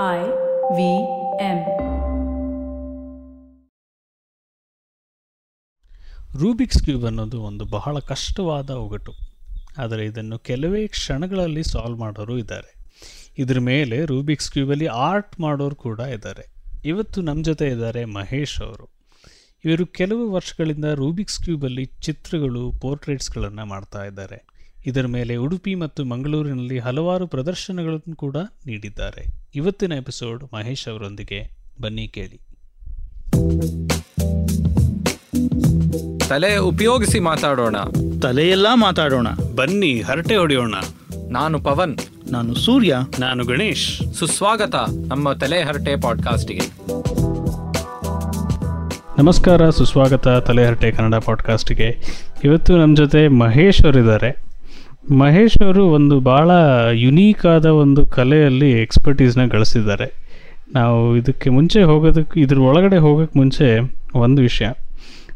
I V M. Rubik's cube ಅನ್ನೋದು ಒಂದು ಬಹಳ ಕಷ್ಟವಾದ ಒಗಟು. ಆದರೆ ಇದನ್ನು ಕೆಲವೇ ಕ್ಷಣಗಳಲ್ಲಿ ಸಾಲ್ವ್ ಮಾಡೋರು ಇದ್ದಾರೆ. ಇದ್ರ ಮೇಲೆ ರೂಬಿಕ್ಸ್ ಕ್ಯೂಬಲ್ಲಿ ಆರ್ಟ್ ಮಾಡೋರು ಕೂಡ ಇದ್ದಾರೆ. ಇವತ್ತು ನಮ್ಮ ಜೊತೆ ಇದ್ದಾರೆ ಮಹೇಶ್ ಅವರು. ಇವರು ಕೆಲವು ವರ್ಷಗಳಿಂದ ರೂಬಿಕ್ಸ್ ಕ್ಯೂಬಲ್ಲಿ ಚಿತ್ರಗಳು ಪೋರ್ಟ್ರೇಟ್ಸ್ಗಳನ್ನು ಮಾಡ್ತಾ ಇದ್ದಾರೆ. ಇದರ ಮೇಲೆ ಉಡುಪಿ ಮತ್ತು ಮಂಗಳೂರಿನಲ್ಲಿ ಹಲವಾರು ಪ್ರದರ್ಶನಗಳನ್ನು ಕೂಡ ನೀಡಿದ್ದಾರೆ. ಇವತ್ತಿನ ಎಪಿಸೋಡ್ ಮಹೇಶ್ ಅವರೊಂದಿಗೆ. ಬನ್ನಿ ಕೇಳಿ. ತಲೆ ಉಪಯೋಗಿಸಿ ಮಾತಾಡೋಣ. ತಲೆಯೆಲ್ಲ ಮಾತಾಡೋಣ. ಬನ್ನಿ ಹರಟೆ ಹೊಡೆಯೋಣ. ನಾನು ಪವನ್. ನಾನು ಸೂರ್ಯ. ನಾನು ಗಣೇಶ್. ಸುಸ್ವಾಗತ ನಮ್ಮ ತಲೆ ಹರಟೆ ಪಾಡ್ಕಾಸ್ಟ್ಗೆ. ನಮಸ್ಕಾರ ಸುಸ್ವಾಗತ ತಲೆಹರಟೆ ಕನ್ನಡ ಪಾಡ್ಕಾಸ್ಟ್ಗೆ. ಇವತ್ತು ನಮ್ಮ ಜೊತೆ ಮಹೇಶ್ ಅವರಿದ್ದಾರೆ. ಮಹೇಶ್ ಅವರು ಒಂದು ಭಾಳ ಯುನೀಕ್ ಆದ ಒಂದು ಕಲೆಯಲ್ಲಿ ಎಕ್ಸ್ಪರ್ಟೀಸ್ನ ಗಳಿಸಿದ್ದಾರೆ. ನಾವು ಇದಕ್ಕೆ ಮುಂಚೆ ಹೋಗೋದಕ್ಕೆ ಇದ್ರ ಒಳಗಡೆ ಹೋಗೋಕ್ಕೆ ಮುಂಚೆ ಒಂದು ವಿಷಯ.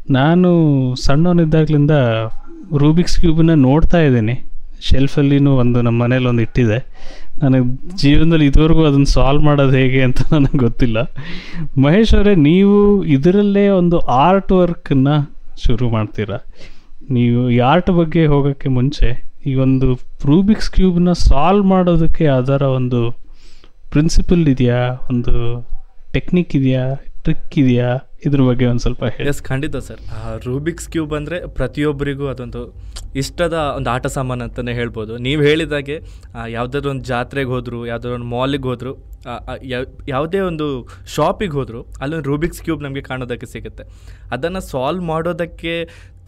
ನಾನು ಸಣ್ಣವನಿದ್ದಾಗಲಿಂದ ರೂಬಿಕ್ಸ್ ಕ್ಯೂಬನ್ನ ನೋಡ್ತಾ ಇದ್ದೀನಿ. ಶೆಲ್ಫಲ್ಲಿನೂ ಒಂದು ನಮ್ಮ ಮನೇಲಿ ಒಂದು ಇಟ್ಟಿದೆ. ನನಗೆ ಜೀವನದಲ್ಲಿ ಇದುವರೆಗೂ ಅದನ್ನು ಸಾಲ್ವ್ ಮಾಡೋದು ಹೇಗೆ ಅಂತ ನನಗೆ ಗೊತ್ತಿಲ್ಲ. ಮಹೇಶ್ ಅವರೇ, ನೀವು ಇದರಲ್ಲೇ ಒಂದು ಆರ್ಟ್ ವರ್ಕನ್ನು ಶುರು ಮಾಡ್ತೀರಾ? ನೀವು ಈ ಆರ್ಟ್ ಬಗ್ಗೆ ಹೋಗೋಕ್ಕೆ ಮುಂಚೆ ಈ ಒಂದು ರೂಬಿಕ್ಸ್ ಕ್ಯೂಬ್ನ ಸಾಲ್ವ್ ಮಾಡೋದಕ್ಕೆ ಯಾವ್ದಾರ ಒಂದು ಪ್ರಿನ್ಸಿಪಲ್ ಇದೆಯಾ? ಒಂದು ಟೆಕ್ನಿಕ್ ಇದೆಯಾ? ಟ್ರಿಕ್ ಇದೆಯಾ? ಇದ್ರ ಬಗ್ಗೆ ಒಂದು ಸ್ವಲ್ಪ ಹೇಳಿ. ಎಸ್ ಖಂಡಿತ ಸರ್ ರೂಬಿಕ್ಸ್ ಕ್ಯೂಬ್ ಅಂದರೆ ಪ್ರತಿಯೊಬ್ಬರಿಗೂ ಅದೊಂದು ಇಷ್ಟದ ಒಂದು ಆಟ ಸಾಮಾನು ಅಂತಲೇ ಹೇಳ್ಬೋದು. ನೀವು ಹೇಳಿದಾಗೆ ಯಾವುದಾದ್ರು ಒಂದು ಜಾತ್ರೆಗೆ ಹೋದರು, ಯಾವುದಾದ್ರು ಒಂದು ಮಾಲಿಗೆ ಹೋದರು ಯಾವುದೇ ಒಂದು ಶಾಪಿಗೆ ಹೋದರೂ, ಅಲ್ಲೊಂದು ರೂಬಿಕ್ಸ್ ಕ್ಯೂಬ್ ನಮಗೆ ಕಾಣೋದಕ್ಕೆ ಸಿಗುತ್ತೆ. ಅದನ್ನು ಸಾಲ್ವ್ ಮಾಡೋದಕ್ಕೆ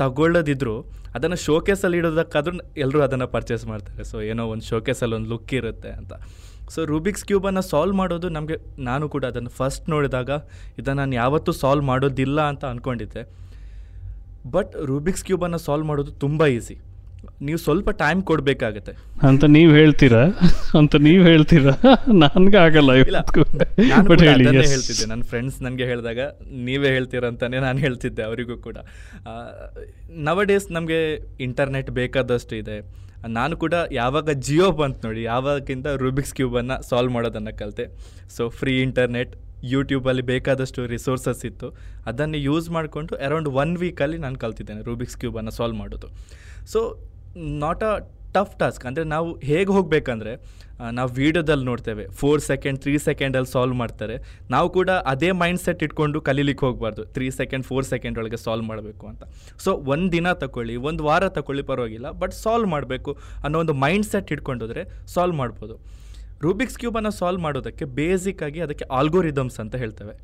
ತಗೊಳ್ಳೋದಿದ್ರು ಅದನ್ನು ಶೋಕೇಸಲ್ಲಿ ಇಡೋದಕ್ಕಾದ್ರೂ ಎಲ್ಲರೂ ಅದನ್ನು ಪರ್ಚೇಸ್ ಮಾಡ್ತಾರೆ. ಸೊ ಏನೋ ಒಂದು ಶೋಕೇಸಲ್ಲಿ ಒಂದು ಲುಕ್ ಇರುತ್ತೆ ಅಂತ. ಸೊ ರೂಬಿಕ್ಸ್ ಕ್ಯೂಬನ್ನು ಸಾಲ್ವ್ ಮಾಡೋದು ನಮಗೆ, ನಾನು ಕೂಡ ಅದನ್ನು ಫಸ್ಟ್ ನೋಡಿದಾಗ ಇದನ್ನು ನಾನು ಯಾವತ್ತೂ ಸಾಲ್ವ್ ಮಾಡೋದಿಲ್ಲ ಅಂತ ಅಂದ್ಕೊಂಡಿದ್ದೆ ಬಟ್ ರೂಬಿಕ್ಸ್ ಕ್ಯೂಬನ್ನು ಸಾಲ್ವ್ ಮಾಡೋದು ತುಂಬ ಈಸಿ ನೀವು ಸ್ವಲ್ಪ ಟೈಮ್ ಕೊಡ್ಬೇಕಾಗತ್ತೆ. ಅಂತ ನೀವು ಹೇಳ್ತೀರಾ? ಅಂತ ನೀವು ಹೇಳ್ತೀರಾ? ನನ್ಗೆ ಆಗಲ್ಲ ಇಲ್ಲ ಬಟ್ ಹೇಳಿ. ಹೇಳ್ತಿದ್ದೆ. ನನ್ನ ಫ್ರೆಂಡ್ಸ್ ನನಗೆ ಹೇಳಿದಾಗ ನೀವೇ ಹೇಳ್ತೀರಂತಾನೆ ನಾನು ಹೇಳ್ತಿದ್ದೆ ಅವರಿಗೂ ಕೂಡ. ನವ ಡೇಸ್ ನಮಗೆ ಇಂಟರ್ನೆಟ್ ಬೇಕಾದಷ್ಟು ಇದೆ. ನಾನು ಕೂಡ ಯಾವಾಗ ಜಿಯೋ ಬಂತು ನೋಡಿ ಯಾವಾಗಿಂದ ರೂಬಿಕ್ಸ್ ಕ್ಯೂಬನ್ನು ಸಾಲ್ವ್ ಮಾಡೋದನ್ನು ಕಲಿತೆ. ಸೊ ಫ್ರೀ ಇಂಟರ್ನೆಟ್ ಯೂಟ್ಯೂಬಲ್ಲಿ ಬೇಕಾದಷ್ಟು ರಿಸೋರ್ಸಸ್ ಇತ್ತು. ಅದನ್ನು ಯೂಸ್ ಮಾಡಿಕೊಂಡು ಅರೌಂಡ್ ಒನ್ ವೀಕಲ್ಲಿ ನಾನು ಕಲ್ತಿದ್ದೇನೆ ರೂಬಿಕ್ಸ್ ಕ್ಯೂಬನ್ನು ಸಾಲ್ವ್ ಮಾಡೋದು. So not a tough task ಅಂದರೆ ನಾವು ಹೇಗೆ ಹೋಗಬೇಕಂದ್ರೆ ನಾವು ವೀಡಿಯೋದಲ್ಲಿ ನೋಡ್ತೇವೆ. ಫೋರ್ ಸೆಕೆಂಡ್ ತ್ರೀ ಸೆಕೆಂಡಲ್ಲಿ ಸಾಲ್ವ್ ಮಾಡ್ತಾರೆ. ನಾವು ಕೂಡ ಅದೇ ಮೈಂಡ್ ಸೆಟ್ ಇಟ್ಕೊಂಡು ಕಲೀಲಿಕ್ಕೆ ಹೋಗಬಾರ್ದು. ತ್ರೀ ಸೆಕೆಂಡ್ ಫೋರ್ ಸೆಕೆಂಡ್ ಒಳಗೆ ಸಾಲ್ವ್ ಮಾಡಬೇಕು ಅಂತ. ಸೊ ಒಂದು ದಿನ ತಗೊಳ್ಳಿ ಒಂದು ವಾರ ತಗೊಳ್ಳಿ ಪರವಾಗಿಲ್ಲ ಬಟ್ ಸಾಲ್ವ್ ಮಾಡಬೇಕು ಅನ್ನೋ ಒಂದು ಮೈಂಡ್ ಸೆಟ್ ಇಟ್ಕೊಂಡೋದ್ರೆ ಸಾಲ್ವ್ ಮಾಡ್ಬೋದು. ರೂಬಿಕ್ಸ್ ಕ್ಯೂಬನ್ನು ಸಾಲ್ವ್ ಮಾಡೋದಕ್ಕೆ ಬೇಸಿಕ್ಕಾಗಿ ಅದಕ್ಕೆ ಆಲ್ಗೋರಿದಮ್ಸ್ ಅಂತ ಹೇಳ್ತೇವೆ.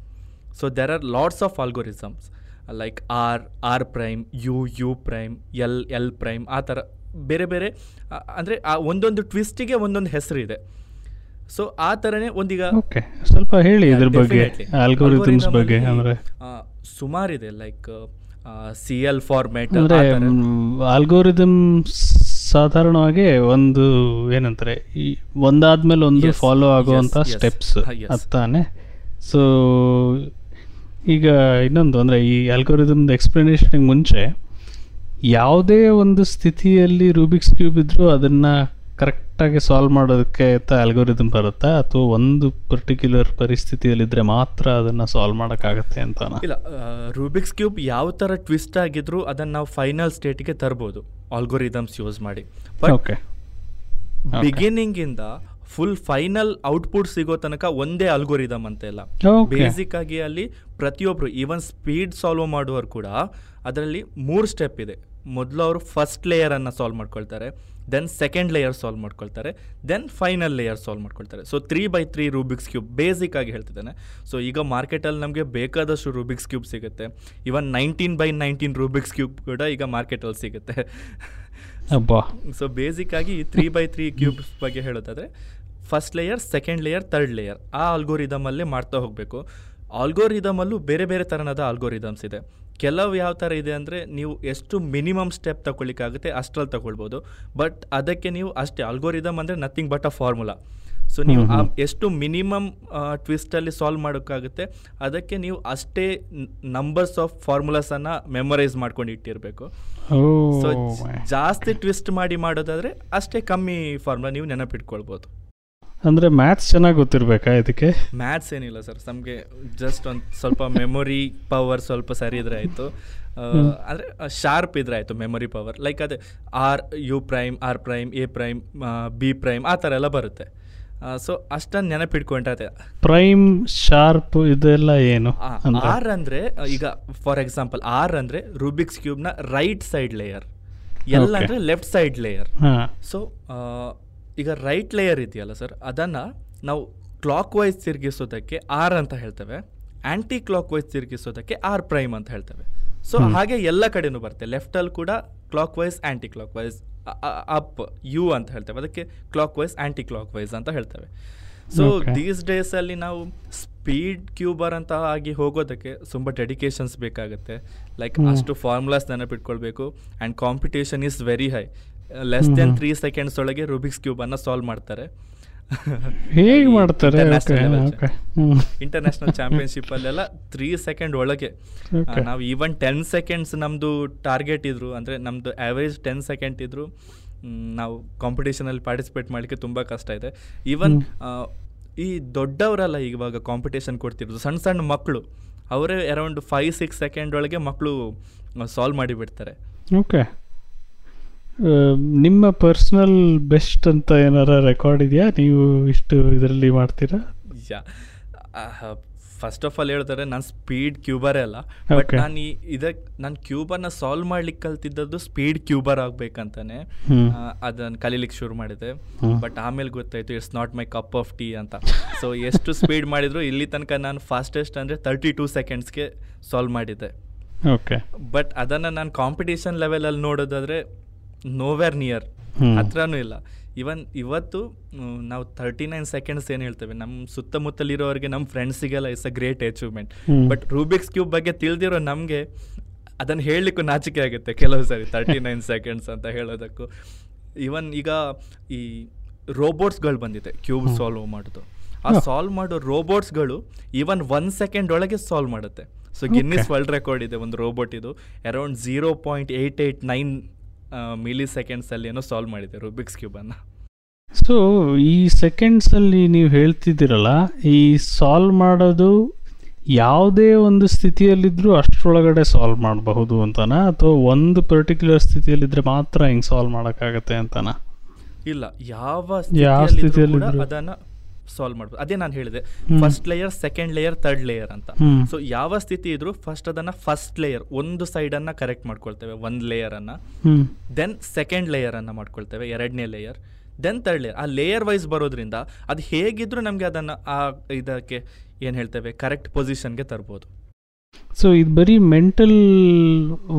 So there are lots of algorithms like R R prime U U prime L L prime ಆ ಥರ ಬೇರೆ ಬೇರೆ ಅಂದರೆ ಆ ಒಂದೊಂದು ಟ್ವಿಸ್ಟಿಗೆ ಒಂದೊಂದು ಹೆಸರು ಇದೆ. ಸೊ ಆ ಥರನೇ ಒಂದೀಗ ಓಕೆ ಸ್ವಲ್ಪ ಹೇಳಿ ಇದ್ರ ಬಗ್ಗೆ ಬಗ್ಗೆ ಅಂದರೆ? ಸುಮಾರಿದೆ ಲೈಕ್ ಸಿ ಎಲ್ ಫಾರ್ಮ್ಯಾಟ್ ಅಂದರೆ ಆಲ್ಗೋರಿದಮ್ ಸಾಧಾರಣವಾಗಿ ಒಂದು ಏನಂತಾರೆ ಈ ಒಂದಾದ್ಮೇಲೆ ಒಂದು ಫಾಲೋ yes. ಸ್ಟೆಪ್ಸ್. ಅತ್ತಾನೆ. ಸೊ ಈಗ ಇನ್ನೊಂದು ಅಂದರೆ ಈ ಅಲ್ಗೋರಿದಮ್ದು ಎಕ್ಸ್ಪ್ಲನೇಷನ್ಗೆ ಮುಂಚೆ ಯಾವುದೇ ಒಂದು ಸ್ಥಿತಿಯಲ್ಲಿ ರೂಬಿಕ್ಸ್ ಕ್ಯೂಬ್ ಇದ್ದರೂ ಅದನ್ನ ಕರೆಕ್ಟಾಗಿ ಸಾಲ್ವ್ ಮಾಡೋದಕ್ಕೆ ಅಂತ ಅಲ್ಗೋರಿದಮ್ ಬರುತ್ತಾ? ಅಥವಾ ಒಂದು ಪರ್ಟಿಕ್ಯುಲರ್ ಪರಿಸ್ಥಿತಿಯಲ್ಲಿದ್ದರೆ ಮಾತ್ರ ಅದನ್ನು ಸಾಲ್ವ್ ಮಾಡೋಕ್ಕಾಗತ್ತೆ ಅಂತ ಇಲ್ಲ ರೂಬಿಕ್ಸ್ ಕ್ಯೂಬ್ ಯಾವ ಥರ ಟ್ವಿಸ್ಟ್ ಆಗಿದ್ರೂ ಅದನ್ನು ನಾವು ಫೈನಲ್ ಸ್ಟೇಟ್ಗೆ ತರ್ಬೋದು ಆಲ್ಗೋರಿದಮ್ಸ್ ಯೂಸ್ ಮಾಡಿ. ಬಟ್ ಓಕೆ ಬಿಗಿನಿಂಗ್ ಇಂದ ಫುಲ್ ಫೈನಲ್ ಔಟ್ಪುಟ್ ಸಿಗೋ ತನಕ ಒಂದೇ ಅಲ್ಗೋರಿದಮ್ ಅಂತ ಇಲ್ಲ Okay. ಬೇಸಿಕ್ ಆಗಿ ಅಲ್ಲಿ ಪ್ರತಿಯೊಬ್ರು ಈವನ್ ಸ್ಪೀಡ್ ಸಾಲ್ವ್ ಮಾಡುವವರು ಕೂಡ ಅದರಲ್ಲಿ ಮೂರು ಸ್ಟೆಪ್ ಇದೆ. ಮೊದಲು ಅವರು ಫಸ್ಟ್ ಲೇಯರನ್ನು ಸಾಲ್ವ್ ಮಾಡ್ಕೊಳ್ತಾರೆ ದೆನ್ ಸೆಕೆಂಡ್ ಲೇಯರ್ ಸಾಲ್ವ್ ಮಾಡ್ಕೊಳ್ತಾರೆ ದೆನ್ ಫೈನಲ್ ಲೇಯರ್ ಸಾಲ್ವ್ ಮಾಡ್ಕೊಳ್ತಾರೆ. So three by three Rubik's cube basic ಆಗಿ ಹೇಳ್ತಿದ್ದಾನೆ. ಸೊ ಈಗ ಮಾರ್ಕೆಟಲ್ಲಿ ನಮಗೆ ಬೇಕಾದಷ್ಟು ರೂಬಿಕ್ಸ್ ಕ್ಯೂಬ್ ಸಿಗುತ್ತೆ. Even nineteen by nineteen Rubik's cube ಕೂಡ ಈಗ ಮಾರ್ಕೆಟಲ್ಲಿ ಸಿಗುತ್ತೆ. ಅಬ್ಬಾ. ಸೊ ಬೇಸಿಕ್ ಆಗಿ ತ್ರೀ ಬೈ ತ್ರೀ ಕ್ಯೂಬ್ಸ್ ಬಗ್ಗೆ ಹೇಳೋದಾದ್ರೆ first layer second layer third layer ಆ ಆಲ್ಗೋರಿದಮಲ್ಲೇ ಮಾಡ್ತಾ ಹೋಗಬೇಕು. ಆಲ್ಗೋರಿದಮಲ್ಲೂ ಬೇರೆ ಬೇರೆ ಥರನಾದ ಆಲ್ಗೋರಿದಮ್ಸ್ ಇದೆ. ಕೆಲವು ಯಾವ ಥರ ಇದೆ ಅಂದರೆ ನೀವು ಎಷ್ಟು ಮಿನಿಮಮ್ ಸ್ಟೆಪ್ ತಗೊಳ್ಳಿಕ್ಕಾಗುತ್ತೆ ಅಷ್ಟರಲ್ಲಿ ತಗೊಳ್ಬೋದು. ಬಟ್ ಅದಕ್ಕೆ ನೀವು ಅಷ್ಟೇ ಆಲ್ಗೋರಿದಮ್ ಅಂದರೆ nothing but a formula so ನೀವು ಆ ಎಷ್ಟು ಮಿನಿಮಮ್ ಟ್ವಿಸ್ಟಲ್ಲಿ ಸಾಲ್ವ್ ಮಾಡೋಕ್ಕಾಗುತ್ತೆ ಅದಕ್ಕೆ ನೀವು ಅಷ್ಟೇ ನಂಬರ್ಸ್ ಆಫ್ ಫಾರ್ಮುಲಾಸನ್ನು ಮೆಮೊರೈಸ್ ಮಾಡ್ಕೊಂಡು ಇಟ್ಟಿರಬೇಕು. ಸೊ ಜಾಸ್ತಿ ಟ್ವಿಸ್ಟ್ ಮಾಡಿ ಮಾಡೋದಾದ್ರೆ ಅಷ್ಟೇ ಕಮ್ಮಿ ಫಾರ್ಮುಲಾ ನೀವು ನೆನಪಿಟ್ಕೊಳ್ಬೋದು. ಅಂದರೆ ಮ್ಯಾಥ್ಸ್ ಚೆನ್ನಾಗಿ ಗೊತ್ತಿರಬೇಕಾ ಇದಕ್ಕೆ? ಮ್ಯಾಥ್ಸ್ ಏನಿಲ್ಲ ಸರ್ ನಮಗೆ ಜಸ್ಟ್ ಒಂದು ಸ್ವಲ್ಪ ಮೆಮೊರಿ ಪವರ್ ಸ್ವಲ್ಪ ಸರಿ ಇದ್ರೆ ಆಯಿತು. ಅಂದರೆ ಶಾರ್ಪ್ ಇದ್ರೆ ಆಯಿತು ಮೆಮೊರಿ ಪವರ್ ಲೈಕ್ ಅದೇ R U prime R prime A prime B prime ಆ ಥರ ಎಲ್ಲ ಬರುತ್ತೆ. ಸೊ ಅಷ್ಟೊಂದು ನೆನಪಿಟ್ಕೊಂಡ್ರೆ ಪ್ರೈಮ್ ಶಾರ್ಪ್ ಇದೆಲ್ಲ ಏನು ಆರ್ ಅಂದ್ರೆ? ಈಗ ಫಾರ್ ಎಕ್ಸಾಂಪಲ್ ಆರ್ ಅಂದ್ರೆ ರೂಬಿಕ್ಸ್ ಕ್ಯೂಬ್ನ ರೈಟ್ ಸೈಡ್ ಲೇಯರ್ ಎಲ್ಲ ಅಂದ್ರೆ ಲೆಫ್ಟ್ ಸೈಡ್ ಲೇಯರ್ ಸೊ ಈಗ ರೈಟ್ ಲೇಯರ್ ಇದೆಯಲ್ಲ ಸರ್ ಅದನ್ನು ನಾವು ಕ್ಲಾಕ್ ವೈಸ್ ತಿರುಗಿಸೋದಕ್ಕೆ ಆರ್ ಅಂತ ಹೇಳ್ತೇವೆ. ಆ್ಯಂಟಿ ಕ್ಲಾಕ್ ವೈಸ್ ತಿರುಗಿಸೋದಕ್ಕೆ ಆರ್ ಪ್ರೈಮ್ ಅಂತ ಹೇಳ್ತೇವೆ. ಸೊ ಹಾಗೆ ಎಲ್ಲ ಕಡೆನೂ ಬರುತ್ತೆ. ಲೆಫ್ಟಲ್ಲಿ ಕೂಡ clockwise anticlockwise up U ಅಂತ ಹೇಳ್ತೇವೆ. ಅದಕ್ಕೆ clockwise anticlockwise ಅಂತ ಹೇಳ್ತೇವೆ ಸೊ. ದೀಸ್ ಡೇಸಲ್ಲಿ ನಾವು ಸ್ಪೀಡ್ ಕ್ಯೂಬರ್ ಅಂತ ಆಗಿ ಹೋಗೋದಕ್ಕೆ ತುಂಬ ಡೆಡಿಕೇಶನ್ಸ್ ಬೇಕಾಗುತ್ತೆ. ಲೈಕ್ ಅಷ್ಟು formulas ನೆನಪಿಟ್ಕೊಳ್ಬೇಕು. And competition is very high less than three seconds ಒಳಗೆ ರೂಬಿಕ್ಸ್ ಕ್ಯೂಬ್ ಅನ್ನ ಸಾಲ್ವ್ ಮಾಡ್ತಾರೆ. ಹೇಗೆ ಮಾಡ್ತಾರೆ? ಇಂಟರ್ನ್ಯಾಷನಲ್ ಚಾಂಪಿಯನ್ಶಿಪ್ ಅಲ್ಲೆಲ್ಲ ತ್ರೀ ಸೆಕೆಂಡ್ ಒಳಗೆ. ನಾವು ಈವನ್ ಟೆನ್ ಸೆಕೆಂಡ್ಸ್ ನಮ್ದು ಟಾರ್ಗೆಟ್ ಇದ್ರು ಅಂದ್ರೆ ನಮ್ದು ಆವರೇಜ್ ಟೆನ್ ಸೆಕೆಂಡ್ ಇದ್ರು ನಾವು ಕಾಂಪಿಟೇಷನ್ ಕಾಂಪಿಟೇಷನಲ್ಲಿ ಪಾರ್ಟಿಸಿಪೇಟ್ ಮಾಡಲಿಕ್ಕೆ ತುಂಬಾ ಕಷ್ಟ ಇದೆ. ಈವನ್ ಈ ದೊಡ್ಡವರಲ್ಲ ಇವಾಗ ಕಾಂಪಿಟೇಷನ್ ಕೊಡ್ತಿರೋದು ಸಣ್ಣ ಸಣ್ಣ ಮಕ್ಕಳು ಅವರೇ ಅರೌಂಡ್ ಫೈವ್ ಸಿಕ್ಸ್ ಸೆಕೆಂಡ್ ಒಳಗೆ ಮಕ್ಕಳು ಸಾಲ್ವ್ ಮಾಡಿಬಿಡ್ತಾರೆ. ಓಕೆ ನಿಮ್ಮ ಪರ್ಸ್ನಲ್ ಬೆಸ್ಟ್ ಅಂತ ಏನಾರ ರೆಕಾರ್ಡ್ ಇದೆಯಾ? ನೀವು ಇಷ್ಟು ಇದರಲ್ಲಿ ಮಾಡ್ತೀರಾ? ಫಸ್ಟ್ ಆಫ್ ಆಲ್ ಹೇಳ್ತಾರೆ ನಾನು ಸ್ಪೀಡ್ ಕ್ಯೂಬರೇ ಅಲ್ಲ. ಬಟ್ ನಾನು ಈ ಇದಕ್ಕೆ ನಾನು ಕ್ಯೂಬರ್ನ ಸಾಲ್ವ್ ಮಾಡ್ಲಿಕ್ಕೆ ಕಲ್ತಿದ್ದದ್ದು ಸ್ಪೀಡ್ ಕ್ಯೂಬರ್ ಆಗ್ಬೇಕಂತಾನೆ. ಅದನ್ನು ಕಲೀಲಿಕ್ಕೆ ಶುರು ಮಾಡಿದೆ. ಬಟ್ ಆಮೇಲೆ ಗೊತ್ತಾಯ್ತು it's not my cup of tea ಅಂತ. ಸೊ ಎಷ್ಟು ಸ್ಪೀಡ್ ಮಾಡಿದ್ರು ಇಲ್ಲಿ ತನಕ ನಾನು ಫಾಸ್ಟೆಸ್ಟ್ ಅಂದರೆ ತರ್ಟಿ ಟೂ ಸೆಕೆಂಡ್ಸ್ಗೆ ಸಾಲ್ವ್ ಮಾಡಿದ್ದೆ. ಓಕೆ ಬಟ್ ಅದನ್ನು ನಾನು ಕಾಂಪಿಟೇಷನ್ ಲೆವೆಲಲ್ಲಿ ನೋಡೋದಾದರೆ ನೋವೇರ್ ನಿಯರ್. ಹತ್ರನೂ ಇಲ್ಲ. ಇವನ್ ಇವತ್ತು ನಾವು ತರ್ಟಿ ನೈನ್ ಸೆಕೆಂಡ್ಸ್ ಏನು ಹೇಳ್ತೇವೆ ನಮ್ಮ ಸುತ್ತಮುತ್ತಲಿರೋರಿಗೆ ನಮ್ಮ ಫ್ರೆಂಡ್ಸಿಗೆಲ್ಲ it's a great achievement but Rubik's cube ಬಗ್ಗೆ ತಿಳಿದಿರೋ ನಮಗೆ ಅದನ್ನು ಹೇಳಲಿಕ್ಕೂ ನಾಚಿಕೆ ಆಗುತ್ತೆ ಕೆಲವು ಸಾರಿ ತರ್ಟಿ ನೈನ್ ಸೆಕೆಂಡ್ಸ್ ಅಂತ ಹೇಳೋದಕ್ಕೂ. ಇವನ್ ಈಗ ಈ ರೋಬೋಟ್ಸ್ಗಳು ಬಂದಿದೆ ಕ್ಯೂಬ್ ಸಾಲ್ವ್ ಮಾಡೋದು. ಆ ಸಾಲ್ವ್ ಮಾಡೋ ರೋಬೋಟ್ಸ್ಗಳು ಈವನ್ ಒನ್ ಸೆಕೆಂಡ್ ಒಳಗೆ ಸಾಲ್ವ್ ಮಾಡುತ್ತೆ. ಸೊ ಗಿನ್ನಿಸ್ ವರ್ಲ್ಡ್ ರೆಕಾರ್ಡ್ ಇದೆ ಒಂದು ರೋಬೋಟ್ ಇದು. Around zero point eight eight nine milli ಸೆಕೆಂಡ್ಸಲ್ಲಿ ಏನೋ ಸಾಲ್ವ್ ಮಾಡಿದೆ ರೂಬಿಕ್ಸ್ ಕ್ಯೂಬನ್ನು ಸೊ ಈ ಸೆಕೆಂಡ್ಸಲ್ಲಿ ನೀವು ಹೇಳ್ತಿದ್ದೀರಲ್ಲ ಈ ಸಾಲ್ವ್ ಮಾಡೋದು ಯಾವುದೇ ಒಂದು ಸ್ಥಿತಿಯಲ್ಲಿದ್ದರೂ ಅಷ್ಟರೊಳಗಡೆ ಸಾಲ್ವ್ ಮಾಡಬಹುದು ಅಂತನಾ? ಅಥವಾ ಒಂದು ಪರ್ಟಿಕ್ಯುಲರ್ ಸ್ಥಿತಿಯಲ್ಲಿದ್ದರೆ ಮಾತ್ರ ಹಿಂಗೆ ಸಾಲ್ವ್ ಮಾಡೋಕ್ಕಾಗತ್ತೆ ಅಂತನಾ? ಇಲ್ಲ ಯಾವ ಯಾವ? ಅದನ್ನ ಸಾಲ್ವ್ ಮಾಡ್ಬೋದು. ಅದೇ ನಾನು ಹೇಳಿದೆ. First layer second layer third layer ಅಂತ. ಸೊ ಯಾವ ಸ್ಥಿತಿ ಇದ್ರೂ ಫಸ್ಟ್ ಅದನ್ನ ಫಸ್ಟ್ ಲೇಯರ್ ಒಂದು ಸೈಡನ್ನು ಕರೆಕ್ಟ್ ಮಾಡ್ಕೊಳ್ತೇವೆ. ಒಂದು ಲೇಯರ್ ಅನ್ನ. ದೆನ್ ಸೆಕೆಂಡ್ ಲೇಯರ್ ಅನ್ನ ಮಾಡ್ಕೊಳ್ತೇವೆ. ಎರಡನೇ ಲೇಯರ್ ದೆನ್ ಥರ್ಡ್ ಲೇಯರ್ ಆ ಲೇಯರ್ ವೈಸ್ ಬರೋದ್ರಿಂದ ಅದು ಹೇಗಿದ್ರೂ ನಮಗೆ ಅದನ್ನ ಆ ಇದಕ್ಕೆ ಏನು ಹೇಳ್ತೇವೆ? ಕರೆಕ್ಟ್ ಪೊಸಿಷನ್ಗೆ ತರ್ಬೋದು. ಸೊ ಇದು ಬರೀ ಮೆಂಟಲ್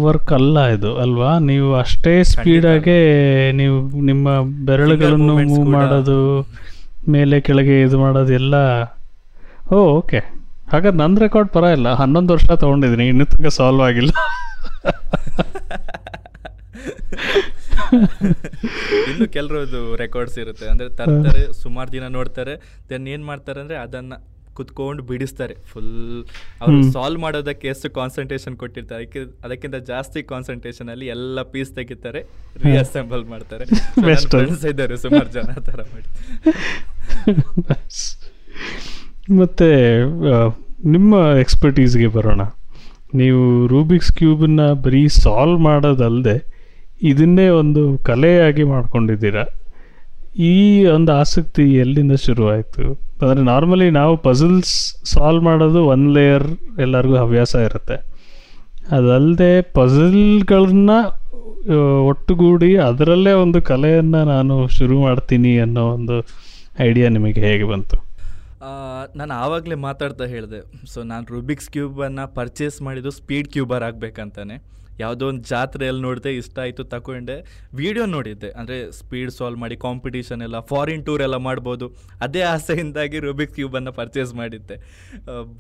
ವರ್ಕ್ ಅಲ್ಲ ಇದು ಅಲ್ವಾ? ನೀವು ಅಷ್ಟೇ ಸ್ಪೀಡಾಗೆ ನೀವು ನಿಮ್ಮ ಬೆರಳುಗಳನ್ನು ಮೂವ್ ಮಾಡೋದು ಮೇಲೆ, ಕೆಳಗೆ ಇದು ಮಾಡೋದು ಎಲ್ಲ. Oh, okay. ಹಾಗಾದ್ರೆ ನನ್ನ ರೆಕಾರ್ಡ್ ಪರವಾಗಿಲ್ಲ ಹನ್ನೊಂದು ವರ್ಷ ತೊಗೊಂಡಿದ್ದೀನಿ ಇನ್ನೂ ತನಕ ಸಾಲ್ವ್ ಆಗಿಲ್ಲ. ಇನ್ನು ಇದು ರೆಕಾರ್ಡ್ಸ್ ಇರುತ್ತೆ. ಅಂದ್ರೆ ತರ್ತಾರೆ, ಸುಮಾರು ದಿನ ನೋಡ್ತಾರೆ. ದೆನ್ ಏನ್ ಮಾಡ್ತಾರೆ ಅಂದ್ರೆ ಅದನ್ನ ಕುತ್ಕೊಂಡು ಬಿಡಿಸ್ತಾರೆ. ಫುಲ್ ಅವರು ಸಾಲ್ವ್ ಮಾಡೋದಕ್ಕೆ ಎಷ್ಟು ಕಾನ್ಸಂಟ್ರೇಷನ್ ಕೊಟ್ಟಿರ್ತಾರೆ. ಅದಕ್ಕೆ ಅದಕ್ಕಿಂತ ಜಾಸ್ತಿ ಕಾನ್ಸಂಟ್ರೇಷನ್ ಅಲ್ಲಿ ಎಲ್ಲ ಪೀಸ್ ತೆಗಿತಾರೆ ರಿಅಸೆಂಬಲ್ ಮಾಡ್ತಾರೆ. ಇದ್ದಾರೆ ಸುಮಾರು ಜನ ಥರ ಮಾಡಿ. ಮತ್ತೆ ನಿಮ್ಮ ಎಕ್ಸ್ಪರ್ಟೀಸ್ಗೆ ಬರೋಣ. ನೀವು ರೂಬಿಕ್ಸ್ ಕ್ಯೂಬನ್ನ ಬರೀ ಸಾಲ್ವ್ ಮಾಡೋದಲ್ಲದೆ ಇದನ್ನೇ ಒಂದು ಕಲೆಯಾಗಿ ಮಾಡ್ಕೊಂಡಿದ್ದೀರಾ? ಈ ಒಂದು ಆಸಕ್ತಿ ಎಲ್ಲಿಂದ ಶುರುವಾಯಿತು? ಅಂದರೆ ನಾರ್ಮಲಿ ನಾವು ಪಝಲ್ಸ್ ಸಾಲ್ವ್ ಮಾಡೋದು ಒನ್ ಲೇಯರ್ ಎಲ್ಲರಿಗೂ ಹವ್ಯಾಸ ಇರುತ್ತೆ. ಅದಲ್ಲದೆ ಪಝಲ್ಗಳನ್ನ ಒಟ್ಟುಗೂಡಿ ಅದರಲ್ಲೇ ಒಂದು ಕಲೆಯನ್ನು ನಾನು ಶುರು ಮಾಡ್ತೀನಿ ಅನ್ನೋ ಒಂದು ಐಡಿಯಾ ನಿಮಗೆ ಹೇಗೆ ಬಂತು? ನಾನು ಆವಾಗಲೇ ಮಾತಾಡ್ತಾ ಹೇಳಿದೆ. ಸೊ ನಾನು ರುಬಿಕ್ಸ್ ಕ್ಯೂಬನ್ನು ಪರ್ಚೇಸ್ ಮಾಡಿದ್ದು ಸ್ಪೀಡ್ ಕ್ಯೂಬರ್ ಆಗಬೇಕಂತಾನೆ. ಯಾವುದೋ ಒಂದು ಜಾತ್ರೆಯಲ್ಲಿ ನೋಡಿದೆ ಇಷ್ಟ ಆಯಿತು ತಗೊಂಡೆ ವಿಡಿಯೋ ನೋಡಿದ್ದೆ. ಅಂದರೆ ಸ್ಪೀಡ್ ಸಾಲ್ವ್ ಮಾಡಿ ಕಾಂಪಿಟೀಷನ್ ಎಲ್ಲ ಫಾರಿನ್ ಟೂರ್ ಎಲ್ಲ ಮಾಡ್ಬೋದು. ಅದೇ ಆಸೆಯಿಂದಾಗಿ ರುಬಿಕ್ಸ್ ಕ್ಯೂಬನ್ನು ಪರ್ಚೇಸ್ ಮಾಡಿದ್ದೆ.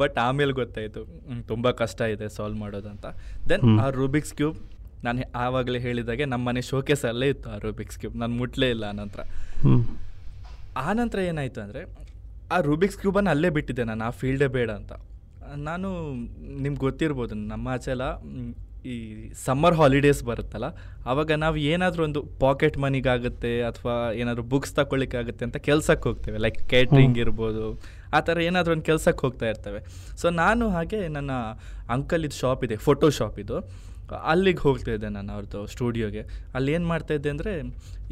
ಬಟ್ ಆಮೇಲೆ ಗೊತ್ತಾಯಿತು. ತುಂಬ ಕಷ್ಟ ಇದೆ ಸಾಲ್ವ್ ಮಾಡೋದಂತ ದೆನ್. ಆ ರೂಬಿಕ್ಸ್ ಕ್ಯೂಬ್ ನಾನು ಆವಾಗಲೇ ಹೇಳಿದಾಗೆ ನಮ್ಮ ಮನೆ ಶೋಕೇಸ್ ಅಲ್ಲೇ ಇತ್ತು ಆ ರೂಬಿಕ್ಸ್ ಕ್ಯೂಬ್ ನಾನು ಮುಟ್ಲೇ ಇಲ್ಲ ಆನಂತರ. ಆನಂತರ ಆ ನಂತರ ಏನಾಯಿತು ಅಂದರೆ ಆ ರೂಬಿಕ್ಸ್ ಕ್ಯೂಬನ್ನು ಅಲ್ಲೇ ಬಿಟ್ಟಿದ್ದೆ ನಾನು ಆ ಫೀಲ್ಡೇ ಬೇಡ ಅಂತ. ನಾನು ನಿಮ್ಗೆ ಗೊತ್ತಿರ್ಬೋದು ನಮ್ಮ ಆಚೆ ಎಲ್ಲ ಈ ಸಮ್ಮರ್ ಹಾಲಿಡೇಸ್ ಬರುತ್ತಲ್ಲ ಆವಾಗ ನಾವು ಏನಾದರೂ ಒಂದು ಪಾಕೆಟ್ ಮನಿಗಾಗುತ್ತೆ ಅಥವಾ ಏನಾದರೂ ಬುಕ್ಸ್ ತಗೊಳ್ಳಿಕ್ಕಾಗುತ್ತೆ ಅಂತ ಕೆಲ್ಸಕ್ಕೆ ಹೋಗ್ತೇವೆ ಲೈಕ್ ಕ್ಯಾಟ್ರಿಂಗ್ ಇರ್ಬೋದು ಆ ಥರ ಏನಾದರೂ ಒಂದು ಕೆಲ್ಸಕ್ಕೆ ಹೋಗ್ತಾ ಇರ್ತೇವೆ. ಸೊ ನಾನು ಹಾಗೆ ನನ್ನ ಅಂಕಲ್ ಇದು ಶಾಪ್ ಇದೆ ಫೋಟೋ ಶಾಪ್ ಇದು. ಅಲ್ಲಿಗೆ ಹೋಗ್ತಾ ಇದ್ದೆ ನಾನು ಅವ್ರದ್ದು ಸ್ಟುಡಿಯೋಗೆ ಅಲ್ಲಿ ಏನು ಮಾಡ್ತಾ ಇದ್ದೆ ಅಂದರೆ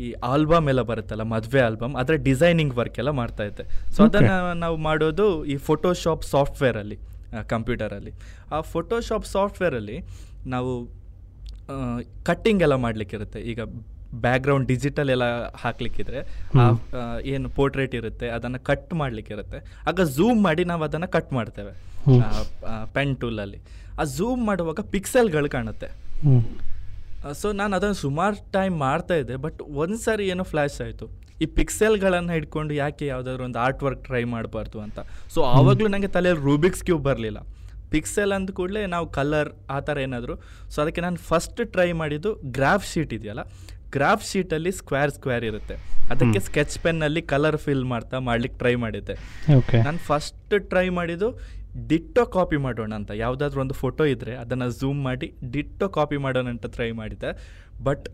ಈ ಆಲ್ಬಮ್ ಎಲ್ಲ ಬರುತ್ತಲ್ಲ ಮದುವೆ ಆಲ್ಬಮ್ ಅದರ ಡಿಸೈನಿಂಗ್ ವರ್ಕ್ ಎಲ್ಲ ಮಾಡ್ತಾ ಇದ್ದೆ. ಸೊ ಅದನ್ನು ನಾವು ಮಾಡೋದು ಈ ಫೋಟೋಶಾಪ್ ಸಾಫ್ಟ್ವೇರಲ್ಲಿ ಕಂಪ್ಯೂಟರಲ್ಲಿ. ಆ ಫೋಟೋಶಾಪ್ ಸಾಫ್ಟ್ವೇರಲ್ಲಿ ನಾವು ಕಟ್ಟಿಂಗ್ ಎಲ್ಲ ಮಾಡಲಿಕ್ಕಿರುತ್ತೆ. ಈಗ ಬ್ಯಾಕ್ಗ್ರೌಂಡ್ ಡಿಜಿಟಲ್ ಎಲ್ಲ ಹಾಕ್ಲಿಕ್ಕಿದ್ರೆ ಏನು ಪೋರ್ಟ್ರೇಟ್ ಇರುತ್ತೆ ಅದನ್ನು ಕಟ್ ಮಾಡಲಿಕ್ಕಿರುತ್ತೆ. ಆಗ ಝೂಮ್ ಮಾಡಿ ನಾವು ಅದನ್ನು ಕಟ್ ಮಾಡ್ತೇವೆ. ಪೆನ್ ಟೂಲಲ್ಲಿ ಆ ಝೂಮ್ ಮಾಡುವಾಗ ಪಿಕ್ಸೆಲ್ಗಳು ಕಾಣುತ್ತೆ. ಸೊ ನಾನು ಅದನ್ನು ಸುಮಾರು ಟೈಮ್ ಮಾಡ್ತಾ ಇದ್ದೆ ಬಟ್ ಒಂದು ಸಾರಿ ಏನೋ ಫ್ಲ್ಯಾಶ್ ಆಯಿತು. ಈ ಪಿಕ್ಸೆಲ್ಗಳನ್ನು ಹಿಡ್ಕೊಂಡು ಯಾಕೆ ಯಾವುದಾದ್ರು ಒಂದು ಆರ್ಟ್ ವರ್ಕ್ ಟ್ರೈ ಮಾಡಬಾರ್ದು ಅಂತ. ಸೊ ಆವಾಗಲೂ ನನಗೆ ತಲೆಯಲ್ಲಿ ರೂಬಿಕ್ಸ್ ಕ್ಯೂಬ್ ಬರಲಿಲ್ಲ. ಪಿಕ್ಸೆಲ್ ಅಂದ ಕೂಡಲೇ ನಾವು ಕಲರ್ ಆ ಥರ ಏನಾದರೂ. ಸೊ ಅದಕ್ಕೆ ನಾನು ಫಸ್ಟ್ ಟ್ರೈ ಮಾಡಿದ್ದು ಗ್ರಾಫ್ ಶೀಟ್ ಇದೆಯಲ್ಲ? ಗ್ರಾಫ್ ಶೀಟಲ್ಲಿ ಸ್ಕ್ವೇರ್ ಸ್ಕ್ವೇರ್ ಇರುತ್ತೆ. ಅದಕ್ಕೆ ಸ್ಕೆಚ್ ಪೆನ್ನಲ್ಲಿ ಕಲರ್ ಫಿಲ್ ಮಾಡ್ತಾ ಮಾಡ್ಲಿಕ್ಕೆ ಟ್ರೈ ಮಾಡಿದ್ದೆ. ಓಕೆ ನಾನು ಫಸ್ಟ್ ಟ್ರೈ ಮಾಡಿದ್ದು ಡಿಟ್ಟೋ ಕಾಪಿ ಮಾಡೋಣ ಅಂತ ಯಾವುದಾದ್ರೂ ಒಂದು ಫೋಟೋ ಇದ್ದರೆ ಅದನ್ನು ಝೂಮ್ ಮಾಡಿ ಡಿಟ್ಟೋ ಕಾಪಿ ಮಾಡೋಣ ಅಂತ ಟ್ರೈ ಮಾಡಿದ್ದೆ ಬಟ್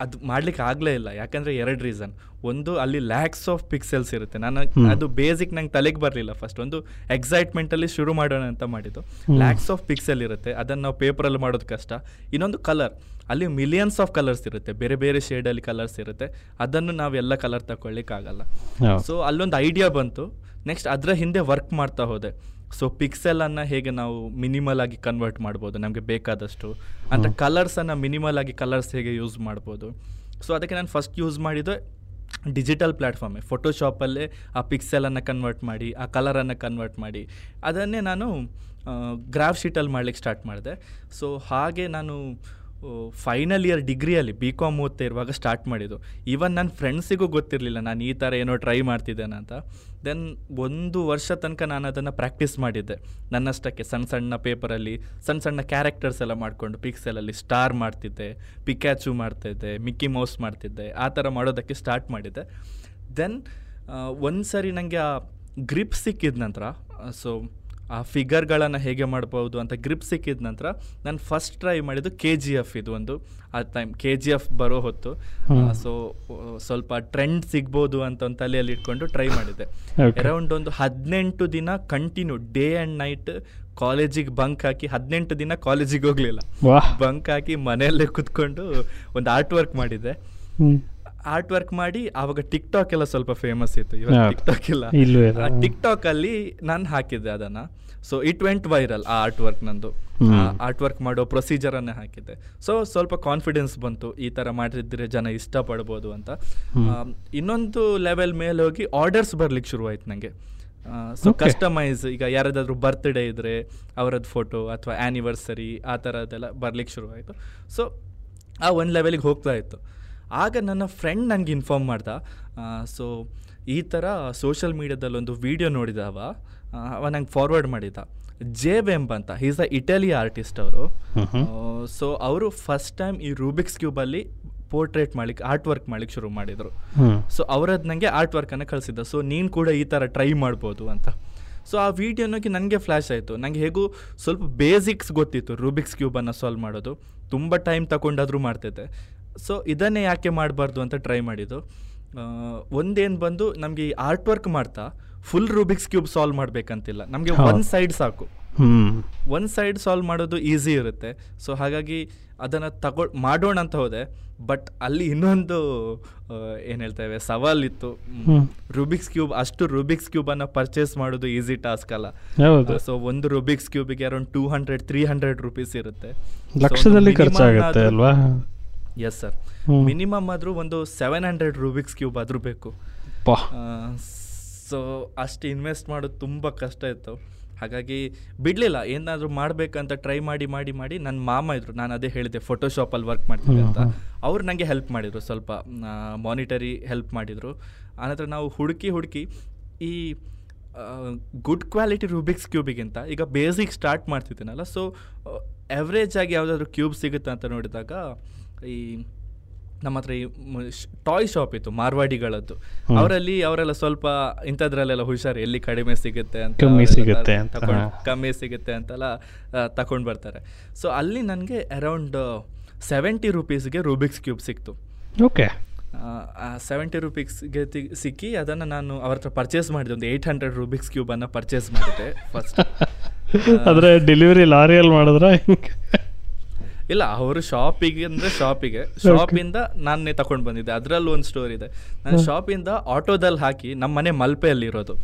ಅದು ಮಾಡ್ಲಿಕ್ಕೆ ಆಗಲೇ ಇಲ್ಲ. ಯಾಕಂದರೆ ಎರಡು ರೀಸನ್ ಒಂದು ಅಲ್ಲಿ ಲ್ಯಾಕ್ಸ್ ಆಫ್ ಪಿಕ್ಸೆಲ್ಸ್ ಇರುತ್ತೆ. ನಾನು ಅದು ಬೇಸಿಕ್ ನಂಗೆ ತಲೆಗೆ ಬರಲಿಲ್ಲ ಫಸ್ಟ್ ಒಂದು ಎಕ್ಸೈಟ್ಮೆಂಟಲ್ಲಿ ಶುರು ಮಾಡೋಣ ಅಂತ ಮಾಡಿದ್ದು. ಲ್ಯಾಕ್ಸ್ ಆಫ್ ಪಿಕ್ಸೆಲ್ ಇರುತ್ತೆ. ಅದನ್ನು ನಾವು ಪೇಪರಲ್ಲಿ ಮಾಡೋದು ಕಷ್ಟ. ಇನ್ನೊಂದು ಕಲರ್ ಅಲ್ಲಿ ಮಿಲಿಯನ್ಸ್ ಆಫ್ ಕಲರ್ಸ್ ಇರುತ್ತೆ. ಬೇರೆ ಬೇರೆ ಶೇಡಲ್ಲಿ ಕಲರ್ಸ್ ಇರುತ್ತೆ. ಅದನ್ನು ನಾವೆಲ್ಲ ಕಲರ್ ತಗೊಳ್ಳಿಕ್ಕಾಗಲ್ಲ. ಸೊ ಅಲ್ಲೊಂದು ಐಡಿಯಾ ಬಂತು. ನೆಕ್ಸ್ಟ್ ಅದರ ಹಿಂದೆ ವರ್ಕ್ ಮಾಡ್ತಾ ಹೋದೆ. ಸೊ ಪಿಕ್ಸೆಲನ್ನು ಹೇಗೆ ನಾವು ಮಿನಿಮಲ್ ಆಗಿ ಕನ್ವರ್ಟ್ ಮಾಡ್ಬೋದು? ನಮಗೆ ಬೇಕಾದಷ್ಟು. ಅಂದರೆ ಕಲರ್ಸನ್ನು ಮಿನಿಮಲ್ ಆಗಿ ಕಲರ್ಸ್ ಹೇಗೆ ಯೂಸ್ ಮಾಡ್ಬೋದು? ಸೊ ಅದಕ್ಕೆ ನಾನು ಫಸ್ಟ್ ಯೂಸ್ ಮಾಡಿದ್ದು ಡಿಜಿಟಲ್ ಪ್ಲ್ಯಾಟ್ಫಾರ್ಮೇ ಫೋಟೋಶಾಪಲ್ಲೇ ಆ ಪಿಕ್ಸೆಲನ್ನು ಕನ್ವರ್ಟ್ ಮಾಡಿ ಆ ಕಲರನ್ನು ಕನ್ವರ್ಟ್ ಮಾಡಿ. ಅದನ್ನೇ ನಾನು ಗ್ರಾಫ್ ಶೀಟಲ್ಲಿ ಮಾಡ್ಲಿಕ್ಕೆ ಸ್ಟಾರ್ಟ್ ಮಾಡಿದೆ. ಸೊ ಹಾಗೆ ನಾನು ಫೈನಲ್ ಇಯರ್ ಡಿಗ್ರಿಯಲ್ಲಿ ಬಿ ಕಾಮ್ ಓದ್ತಾ ಇರುವಾಗ ಸ್ಟಾರ್ಟ್ ಮಾಡಿದ್ದು. ಈವನ್ ನನ್ನ ಫ್ರೆಂಡ್ಸಿಗೂ ಗೊತ್ತಿರಲಿಲ್ಲ ನಾನು ಈ ಥರ ಏನೋ ಟ್ರೈ ಮಾಡ್ತಿದ್ದೇನೆ ಅಂತ. ದೆನ್ ಒಂದು ವರ್ಷ ತನಕ ನಾನು ಅದನ್ನು ಪ್ರಾಕ್ಟೀಸ್ ಮಾಡಿದ್ದೆ. ನನ್ನಷ್ಟಕ್ಕೆ ಸಣ್ಣ ಸಣ್ಣ ಪೇಪರಲ್ಲಿ ಸಣ್ಣ ಸಣ್ಣ ಕ್ಯಾರೆಕ್ಟರ್ಸ್ ಎಲ್ಲ ಮಾಡಿಕೊಂಡು ಪಿಕ್ಸೆಲಲ್ಲಿ ಸ್ಟಾರ್ ಮಾಡ್ತಿದ್ದೆ ಪಿಕ್ಯಾಚು ಮಾಡ್ತಿದ್ದೆ ಮಿಕ್ಕಿ ಮೌಸ್ ಮಾಡ್ತಿದ್ದೆ, ಆ ಥರ ಮಾಡೋದಕ್ಕೆ ಸ್ಟಾರ್ಟ್ ಮಾಡಿದ್ದೆ. ದೆನ್ ಒಂದು ಸರಿ ನನಗೆ ಆ ಗ್ರಿಪ್ ಸಿಕ್ಕಿದ ನಂತರ ಸೊ ಆ ಫಿಗರ್ಗಳನ್ನು ಹೇಗೆ ಮಾಡ್ಬೋದು ಅಂತ ಗ್ರಿಪ್ ಸಿಕ್ಕಿದ ನಂತರ ನಾನು ಫಸ್ಟ್ ಟ್ರೈ ಮಾಡಿದ್ದು ಕೆ ಜಿ ಎಫ್ ಇದು ಒಂದು. ಆ ಟೈಮ್ ಕೆ ಜಿ ಎಫ್ ಬರೋ ಹೊತ್ತು. ಸೊ ಸ್ವಲ್ಪ ಟ್ರೆಂಡ್ ಸಿಗ್ಬೋದು ಅಂತ ಒಂದು ತಲೆಯಲ್ಲಿ ಇಟ್ಕೊಂಡು ಟ್ರೈ ಮಾಡಿದೆ. ಅರೌಂಡ್ ಒಂದು ಹದಿನೆಂಟು ದಿನ ಕಂಟಿನ್ಯೂ ಡೇ ಆ್ಯಂಡ್ ನೈಟ್ ಕಾಲೇಜಿಗೆ ಬಂಕ್ ಹಾಕಿ ಹದಿನೆಂಟು ದಿನ ಕಾಲೇಜಿಗೆ ಹೋಗಲಿಲ್ಲ. ಬಂಕ್ ಹಾಕಿ ಮನೆಯಲ್ಲೇ ಕುತ್ಕೊಂಡು ಒಂದು ಆರ್ಟ್ ವರ್ಕ್ ಮಾಡಿದ್ದೆ ಆರ್ಟ್ ವರ್ಕ್ ಮಾಡಿ ಆವಾಗ ಟಿಕ್ ಟಾಕ್ ಎಲ್ಲ ಸ್ವಲ್ಪ ಫೇಮಸ್ ಇತ್ತು. ಇವಾಗ. ಟಿಕ್ ಟಾಕ್ ಇಲ್ಲ. ಟಿಕ್ ಟಾಕ್ ಅಲ್ಲಿ ನಾನು ಹಾಕಿದ್ದೆ ಅದನ್ನ. ಸೊ ಇಟ್ ವೆಂಟ್ ವೈರಲ್ ಆ ಆರ್ಟ್ ವರ್ಕ್ ನಂದು. ಆರ್ಟ್ ವರ್ಕ್ ಮಾಡೋ ಪ್ರೊಸೀಜರ್ ಅನ್ನೇ ಹಾಕಿದ್ದೆ. ಸೊ ಸ್ವಲ್ಪ ಕಾನ್ಫಿಡೆನ್ಸ್ ಬಂತು. ಈ ತರ ಮಾಡಿದ್ರೆ ಜನ ಇಷ್ಟಪಡ್ಬೋದು ಅಂತ. ಇನ್ನೊಂದು ಲೆವೆಲ್ ಮೇಲೆ ಹೋಗಿ ಆರ್ಡರ್ಸ್ ಬರ್ಲಿಕ್ಕೆ ಶುರು ಆಯ್ತು ನನಗೆ ಸೊ ಕಸ್ಟಮೈಸ್ ಈಗ ಯಾರದಾದ್ರೂ ಬರ್ತ್ಡೇ ಇದ್ರೆ ಅವರದ್ದು ಫೋಟೋ ಅಥವಾ ಆನಿವರ್ಸರಿ ಆ ಥರದ್ದೆಲ್ಲ ಬರ್ಲಿಕ್ಕೆ ಶುರು ಆಯಿತು ಸೊ ಆ ಒಂದು ಲೆವೆಲಿಗೆ ಹೋಗ್ತಾ ಇತ್ತು. ಆಗ ನನ್ನ ಫ್ರೆಂಡ್ ನನಗೆ ಇನ್ಫಾರ್ಮ್ ಮಾಡ್ದ. ಸೊ ಈ ಥರ ಸೋಷಿಯಲ್ ಮೀಡ್ಯಾದಲ್ಲಿ ಒಂದು ವಿಡಿಯೋ ನೋಡಿದ ಅವ ನಂಗೆ ಫಾರ್ವರ್ಡ್ ಮಾಡಿದ. ಜೆ ವೆಂಬ್ ಅಂತ. ಈಸ್ ಅ ಇಟಲಿ ಆರ್ಟಿಸ್ಟ್ ಅವರು. ಸೊ ಅವರು ಫಸ್ಟ್ ಟೈಮ್ ಈ ರೂಬಿಕ್ಸ್ ಕ್ಯೂಬಲ್ಲಿ ಪೋರ್ಟ್ರೇಟ್ ಮಾಡ್ಲಿಕ್ಕೆ ಆರ್ಟ್ ವರ್ಕ್ ಮಾಡ್ಲಿಕ್ಕೆ ಶುರು ಮಾಡಿದರು. ಸೊ ಅವರದ್ದು ನನಗೆ ಆರ್ಟ್ ವರ್ಕನ್ನು ಕಳಿಸಿದ್ದ. ಸೊ ನೀನು ಕೂಡ ಈ ಥರ ಟ್ರೈ ಮಾಡ್ಬೋದು ಅಂತ. ಸೊ ಆ ವಿಡಿಯೋನೋಗಿ ನನಗೆ ಫ್ಲ್ಯಾಶ್ ಆಯಿತು. ನನಗೆ ಹೇಗೂ ಸ್ವಲ್ಪ ಬೇಸಿಕ್ಸ್ ಗೊತ್ತಿತ್ತು ರೂಬಿಕ್ಸ್ ಕ್ಯೂಬನ್ನು ಸಾಲ್ವ್ ಮಾಡೋದು. ತುಂಬ ಟೈಮ್ ತಗೊಂಡಾದರೂ ಮಾಡ್ತಿದ್ದೆ. ಸೊ ಇದನ್ನೇ ಯಾಕೆ ಮಾಡಬಾರ್ದು ಅಂತ ಟ್ರೈ ಮಾಡಿದ್ದು. ಒಂದೇನು ಬಂದು ನಮಗೆ ಈ ಆರ್ಟ್ ವರ್ಕ್ ಮಾಡ್ತಾ ಫುಲ್ ರೂಬಿಕ್ಸ್ ಕ್ಯೂಬ್ ಸಾಲ್ವ್ ಮಾಡಬೇಕಂತಿಲ್ಲ. ನಮಗೆ. ಒನ್ ಸೈಡ್ ಸಾಕು. ಒನ್ ಒಂದು ಸೈಡ್ ಸಾಲ್ವ್ ಮಾಡೋದು ಈಸಿ ಇರುತ್ತೆ. ಸೊ ಹಾಗಾಗಿ ಅದನ್ನು ತಗೊಳ್ ಮಾಡೋಣ ಅಂತ ಹೋದೆ. ಬಟ್ ಅಲ್ಲಿ ಇನ್ನೊಂದು ಏನು ಹೇಳ್ತೇವೆ ಸವಾಲಿತ್ತು. ಇತ್ತು ರೂಬಿಕ್ಸ್ ಕ್ಯೂಬ್ ಅಷ್ಟು ರೂಬಿಕ್ಸ್ ಕ್ಯೂಬನ್ನು ಪರ್ಚೇಸ್ ಮಾಡೋದು ಈಸಿ ಟಾಸ್ಕ್ ಅಲ್ಲ. ಸೊ ಒಂದು Rubik's ಕ್ಯೂಬಿಗೆ around two hundred three hundred rupees ಇರುತ್ತೆ. ಲಕ್ಷದಲ್ಲಿ ಖರ್ಚಾಗುತ್ತೆ ಅಲ್ವಾ? ಎಸ್ ಸರ್ ಮಿನಿಮಮ್ ಆದರೂ ಒಂದು ಸೆವೆನ್ ಹಂಡ್ರೆಡ್ ರೂಬಿಕ್ಸ್ ಕ್ಯೂಬ್ ಆದರೂ ಬೇಕು. ಸೊ ಅಷ್ಟು ಇನ್ವೆಸ್ಟ್ ಮಾಡೋದು ತುಂಬ ಕಷ್ಟ ಇತ್ತು. ಹಾಗಾಗಿ ಬಿಡಲಿಲ್ಲ ಏನಾದರೂ ಮಾಡಬೇಕಂತ ಟ್ರೈ ಮಾಡಿ ಮಾಡಿ ಮಾಡಿ ನನ್ನ ಮಾಮ ಇದ್ರು. ನಾನು ಅದೇ ಹೇಳಿದೆ ಫೋಟೋಶಾಪಲ್ಲಿ ವರ್ಕ್ ಮಾಡ್ತೀನಿ ಅಂತ. ಅವ್ರು ನನಗೆ ಹೆಲ್ಪ್ ಮಾಡಿದರು ಸ್ವಲ್ಪ ಮಾನಿಟರಿ ಹೆಲ್ಪ್ ಮಾಡಿದರು. ಆನಂತರ ನಾವು ಹುಡುಕಿ ಹುಡುಕಿ ಈ ಗುಡ್ ಕ್ವಾಲಿಟಿ ರೂಬಿಕ್ಸ್ ಕ್ಯೂಬಿಗಿಂತ ಈಗ ಬೇಸಿಕ್ ಸ್ಟಾರ್ಟ್ ಮಾಡ್ತಿದ್ದೀನಲ್ಲ ಸೊ ಎವ್ರೇಜ್ ಆಗಿ ಯಾವುದಾದ್ರೂ ಕ್ಯೂಬ್ ಸಿಗುತ್ತೆ ಅಂತ ನೋಡಿದಾಗ ಈ ನಮ್ಮ ಹತ್ರ ಈ ಟಾಯ್ ಶಾಪ್ ಇತ್ತು ಮಾರ್ವಾಡಿಗಳದ್ದು. ಅವರಲ್ಲಿ ಅವರೆಲ್ಲ ಸ್ವಲ್ಪ ಇಂಥದ್ರಲ್ಲೆಲ್ಲ ಹುಷಾರು ಎಲ್ಲಿ ಕಡಿಮೆ ಸಿಗುತ್ತೆ ಅಂತ ಕಮ್ಮಿ ಸಿಗುತ್ತೆ. ಕಮ್ಮಿ ಸಿಗುತ್ತೆ ಅಂತೆಲ್ಲ ತಗೊಂಡು ಬರ್ತಾರೆ. ಸೊ ಅಲ್ಲಿ ನನಗೆ ಅರೌಂಡ್ ಸೆವೆಂಟಿ ರುಪೀಸ್ಗೆ ರೂಬಿಕ್ಸ್ ಕ್ಯೂಬ್ ಸಿಕ್ತು. ಓಕೆ. ಸೆವೆಂಟಿ ರುಪೀಸ್ಗೆ ಸಿಕ್ಕಿ ಅದನ್ನು ನಾನು ಅವ್ರ ಹತ್ರ ಪರ್ಚೇಸ್ ಮಾಡಿದೆ. ಒಂದು ಏಯ್ಟ್ ಹಂಡ್ರೆಡ್ ರೂಬಿಕ್ಸ್ ಕ್ಯೂಬನ್ನು ಪರ್ಚೇಸ್ ಮಾಡಿದೆ ಫಸ್ಟ್ ಆದರೆ ಡೆಲಿವರಿ ಲಾರಿಯಲ್ಲಿ ಮಾಡಿದ್ರ ಇಲ್ಲ ಅವರು ಶಾಪಿಗೆ ಅಂದ್ರೆ ಶಾಪಿಗೆ ಶಾಪಿಂದ ನಾನೇ ತಕೊಂಡ್ ಬಂದಿದ್ದೆ. ಅದರಲ್ಲೂ ಒಂದು ಸ್ಟೋರಿ ಇದೆ. ನಾನು ಶಾಪಿಂದ ಆಟೋದಲ್ಲಿ ಹಾಕಿ ನಮ್ಮ ಮನೆ ಮಲ್ಪೆಯಲ್ಲಿ ಇರೋದು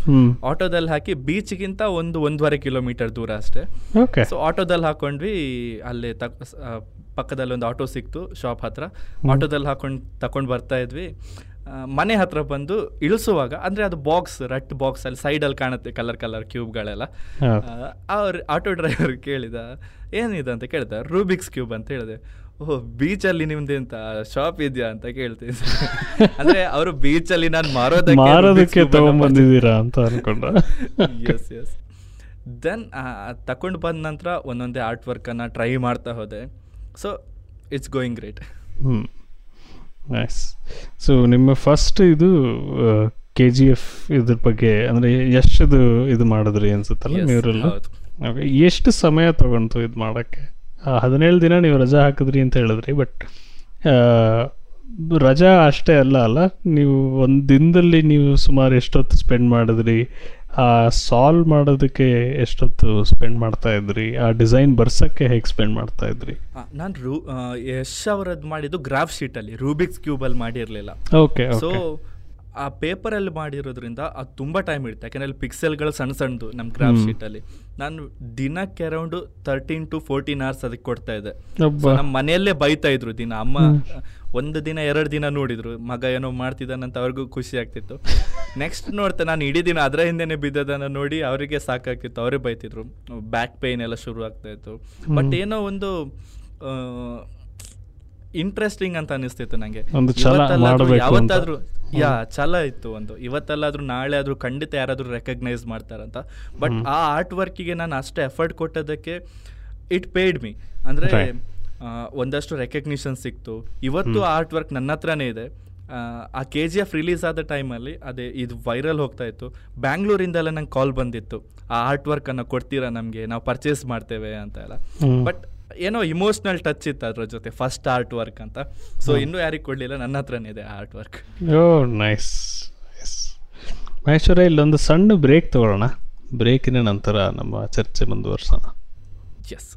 ಆಟೋದಲ್ಲಿ ಹಾಕಿ ಬೀಚ್ಗಿಂತ ಒಂದು ಒಂದೂವರೆ ಕಿಲೋಮೀಟರ್ ದೂರ ಅಷ್ಟೇ. ಸೊ ಆಟೋದಲ್ಲಿ ಹಾಕೊಂಡ್ವಿ ಅಲ್ಲಿ ಪಕ್ಕದಲ್ಲಿ ಒಂದು ಆಟೋ ಸಿಕ್ತು ಶಾಪ್ ಹತ್ರ. ಆಟೋದಲ್ಲಿ ಹಾಕೊಂಡು ತಕೊಂಡು ಬರ್ತಾ ಇದ್ವಿ. ಮನೆ ಹತ್ರ ಬಂದು ಇಳಿಸುವಾಗ ಅಂದ್ರೆ ಅದು ಬಾಕ್ಸ್ ರಟ್ ಬಾಕ್ಸ್ ಅಲ್ಲಿ ಸೈಡಲ್ಲಿ ಕಾಣುತ್ತೆ ಕಲರ್ ಕಲರ್ ಕ್ಯೂಬ್ಗಳೆಲ್ಲ ಗಳೆಲ್ಲ. ಅವ್ರು ಆಟೋ ಡ್ರೈವರ್ ಕೇಳಿದ ಏನಿದೆ? ಅಂತ ಕೇಳಿದ ರೂಬಿಕ್ಸ್ ಕ್ಯೂಬ್ ಅಂತ ಹೇಳಿದೆ. ಓಹ್ ಬೀಚಲ್ಲಿ ನಿಮ್ದು ಎಂತ ಶಾಪ್ ಇದೆಯಾ? ಅಂತ ಕೇಳ್ತೀನಿ ಅಂದ್ರೆ ಅವರು ಬೀಚಲ್ಲಿ ನಾನು ಮಾರೋದಕ್ಕೆ ಮಾರೋದಕ್ಕೆ ತಗೊಂಡ್ಬಂದಿದ್ದೀರಾ ಅಂತ ಅನ್ಕೊಂಡ. ಎಸ್ ಎಸ್ ದೆನ್ ತಗೊಂಡು ಬಂದ ನಂತರ ಒಂದೊಂದೇ ಆರ್ಟ್ ವರ್ಕನ್ನು ಟ್ರೈ ಮಾಡ್ತಾ ಹೋದೆ. So it's going great nice so ನಿಮ್ಮ ಫಸ್ಟ್ ಇದು ಕೆ ಜಿ ಎಫ್ ಇದ್ರ ಬಗ್ಗೆ ಅಂದರೆ ಎಷ್ಟದು ಇದು ಮಾಡಿದ್ರಿ ಅನ್ಸುತ್ತಲ್ಲ ನೀವರೆಲ್ಲ? ಎಷ್ಟು ಸಮಯ ತಗೊಂತು ಇದು ಮಾಡೋಕ್ಕೆ? ಹದಿನೇಳು ದಿನ ನೀವು ರಜಾ ಹಾಕಿದ್ರಿ ಅಂತ ಹೇಳಿದ್ರಿ ಬಟ್ ರಜಾ ಅಷ್ಟೇ ಅಲ್ಲ ಅಲ್ಲ ನೀವು ಒಂದು ದಿನದಲ್ಲಿ ನೀವು ಸುಮಾರು ಎಷ್ಟೊತ್ತು ಸ್ಪೆಂಡ್ ಮಾಡಿದ್ರಿ? ಸಾಲ್ವ್ ಮಾಡೋದಕ್ಕೆ ಎಷ್ಟೊತ್ತು ಸ್ಪೆಂಡ್ ಮಾಡ್ತಾ ಇದ್ರಿ? ಆ ಡಿಸೈನ್ ಬರ್ಸೋಕ್ಕೆ ಹೇಗೆ ಸ್ಪೆಂಡ್ ಮಾಡ್ತಾ ಇದ್ರಿ? ನಾನು ರೂ ಯಶ್ ಅವರದ್ದು ಮಾಡಿದ್ದು ಗ್ರಾಫ್ ಶೀಟಲ್ಲಿ ರೂಬಿಕ್ಸ್ ಕ್ಯೂಬಲ್ಲಿ ಮಾಡಿರಲಿಲ್ಲ. ಓಕೆ ಸೊ ಆ ಪೇಪರಲ್ಲಿ ಮಾಡಿರೋದ್ರಿಂದ ಅದು ತುಂಬ ಟೈಮ್ ಇಡುತ್ತೆ ಯಾಕಂದ್ರೆ ಅಲ್ಲಿ ಪಿಕ್ಸೆಲ್ಗಳು ಸಣ್ಣ ಸಣ್ಣದು ನಮ್ಮ ಗ್ರಾಫ್. ಶೀಟಲ್ಲಿ ನಾನು ದಿನಕ್ಕೆ around thirteen to fourteen hours ಅದಕ್ಕೆ ಕೊಡ್ತಾ ಇದ್ದೆ. ಒಬ್ಬ ನಮ್ಮ ಮನೆಯಲ್ಲೇ ಬೈತಾ ಇದ್ರು ದಿನ. ಅಮ್ಮ ಒಂದು ದಿನ ಎರಡು ದಿನ ನೋಡಿದ್ರು. ಮಗ ಏನೋ ಮಾಡ್ತಿದ್ದಾನಂತ ಅವ್ರಿಗೂ ಖುಷಿ ಆಗ್ತಿತ್ತು. ನೆಕ್ಸ್ಟ್ ನೋಡ್ತಾ ನಾನು ಇಡೀ ದಿನ ಅದರ ಹಿಂದೆನೆ ಬಿದ್ದದನ್ನು ನೋಡಿ ಅವರಿಗೆ ಸಾಕಾಗ್ತಿತ್ತು. ಅವರೇ ಬೈತಿದ್ರು. ಬ್ಯಾಕ್ ಪೇನ್ ಎಲ್ಲ ಶುರು ಆಗ್ತಾ ಇತ್ತು. ಬಟ್ ಏನೋ ಒಂದು ಇಂಟ್ರೆಸ್ಟಿಂಗ್ ಅಂತ ಅನಿಸ್ತಿತ್ತು ನಂಗೆ. ಯಾವತ್ತಾದ್ರೂ ಯಾ ಛಲ ಇತ್ತು ಒಂದು. ಇವತ್ತಲ್ಲಾದ್ರೂ ನಾಳೆ ಆದ್ರೂ ಖಂಡಿತ ಯಾರಾದ್ರೂ ರೆಕಗ್ನೈಸ್ ಮಾಡ್ತಾರಂತ ಬಟ್ ಆ ಆರ್ಟ್ ವರ್ಕಿಗೆ ನಾನು ಅಷ್ಟು ಎಫರ್ಟ್ ಕೊಟ್ಟದಕ್ಕೆ ಇಟ್ ಪೇಯ್ಡ್ ಮೀ ಅಂದ್ರೆ ಒಂದಷ್ಟು ರೆಕಗ್ನಿಷನ್ ಸಿಕ್ತು. ಇವತ್ತು ಆರ್ಟ್ ವರ್ಕ್ ನನ್ನ ಹತ್ರನೇ ಇದೆ. ಆ, ಕೆ ಜಿ ಎಫ್ ರಿಲೀಸ್ ಆದ ಟೈಮಲ್ಲಿ ಅದೇ ಇದು ವೈರಲ್ ಹೋಗ್ತಾ ಇತ್ತು. ಬ್ಯಾಂಗ್ಳೂರಿಂದೆಲ್ಲ ನಂಗೆ ಕಾಲ್ ಬಂದಿತ್ತು. ಆ ಆರ್ಟ್ ವರ್ಕನ್ನು ಕೊಡ್ತೀರಾ ನಮಗೆ? ನಾವು ಪರ್ಚೇಸ್ ಮಾಡ್ತೇವೆ ಅಂತ ಎಲ್ಲ. ಬಟ್ ಏನೋ ಇಮೋಷ್ನಲ್ ಟಚ್ ಇತ್ತು ಅದ್ರ ಜೊತೆ ಫಸ್ಟ್ ಆರ್ಟ್ ವರ್ಕ್ ಅಂತ ಸೊ ಇನ್ನೂ ಯಾರಿಗೆ ಕೊಡಲಿಲ್ಲ ನನ್ನ ಹತ್ರನೇ ಇದೆ art work oh nice nice Maheshwara ಇಲ್ಲೊಂದು ಸಣ್ಣ ಬ್ರೇಕ್ ತಗೊಳ್ಳೋಣ. ಬ್ರೇಕಿನ ನಂತರ ನಮ್ಮ ಚರ್ಚೆ ಮುಂದುವರ್ಸೋಣ. ಎಸ್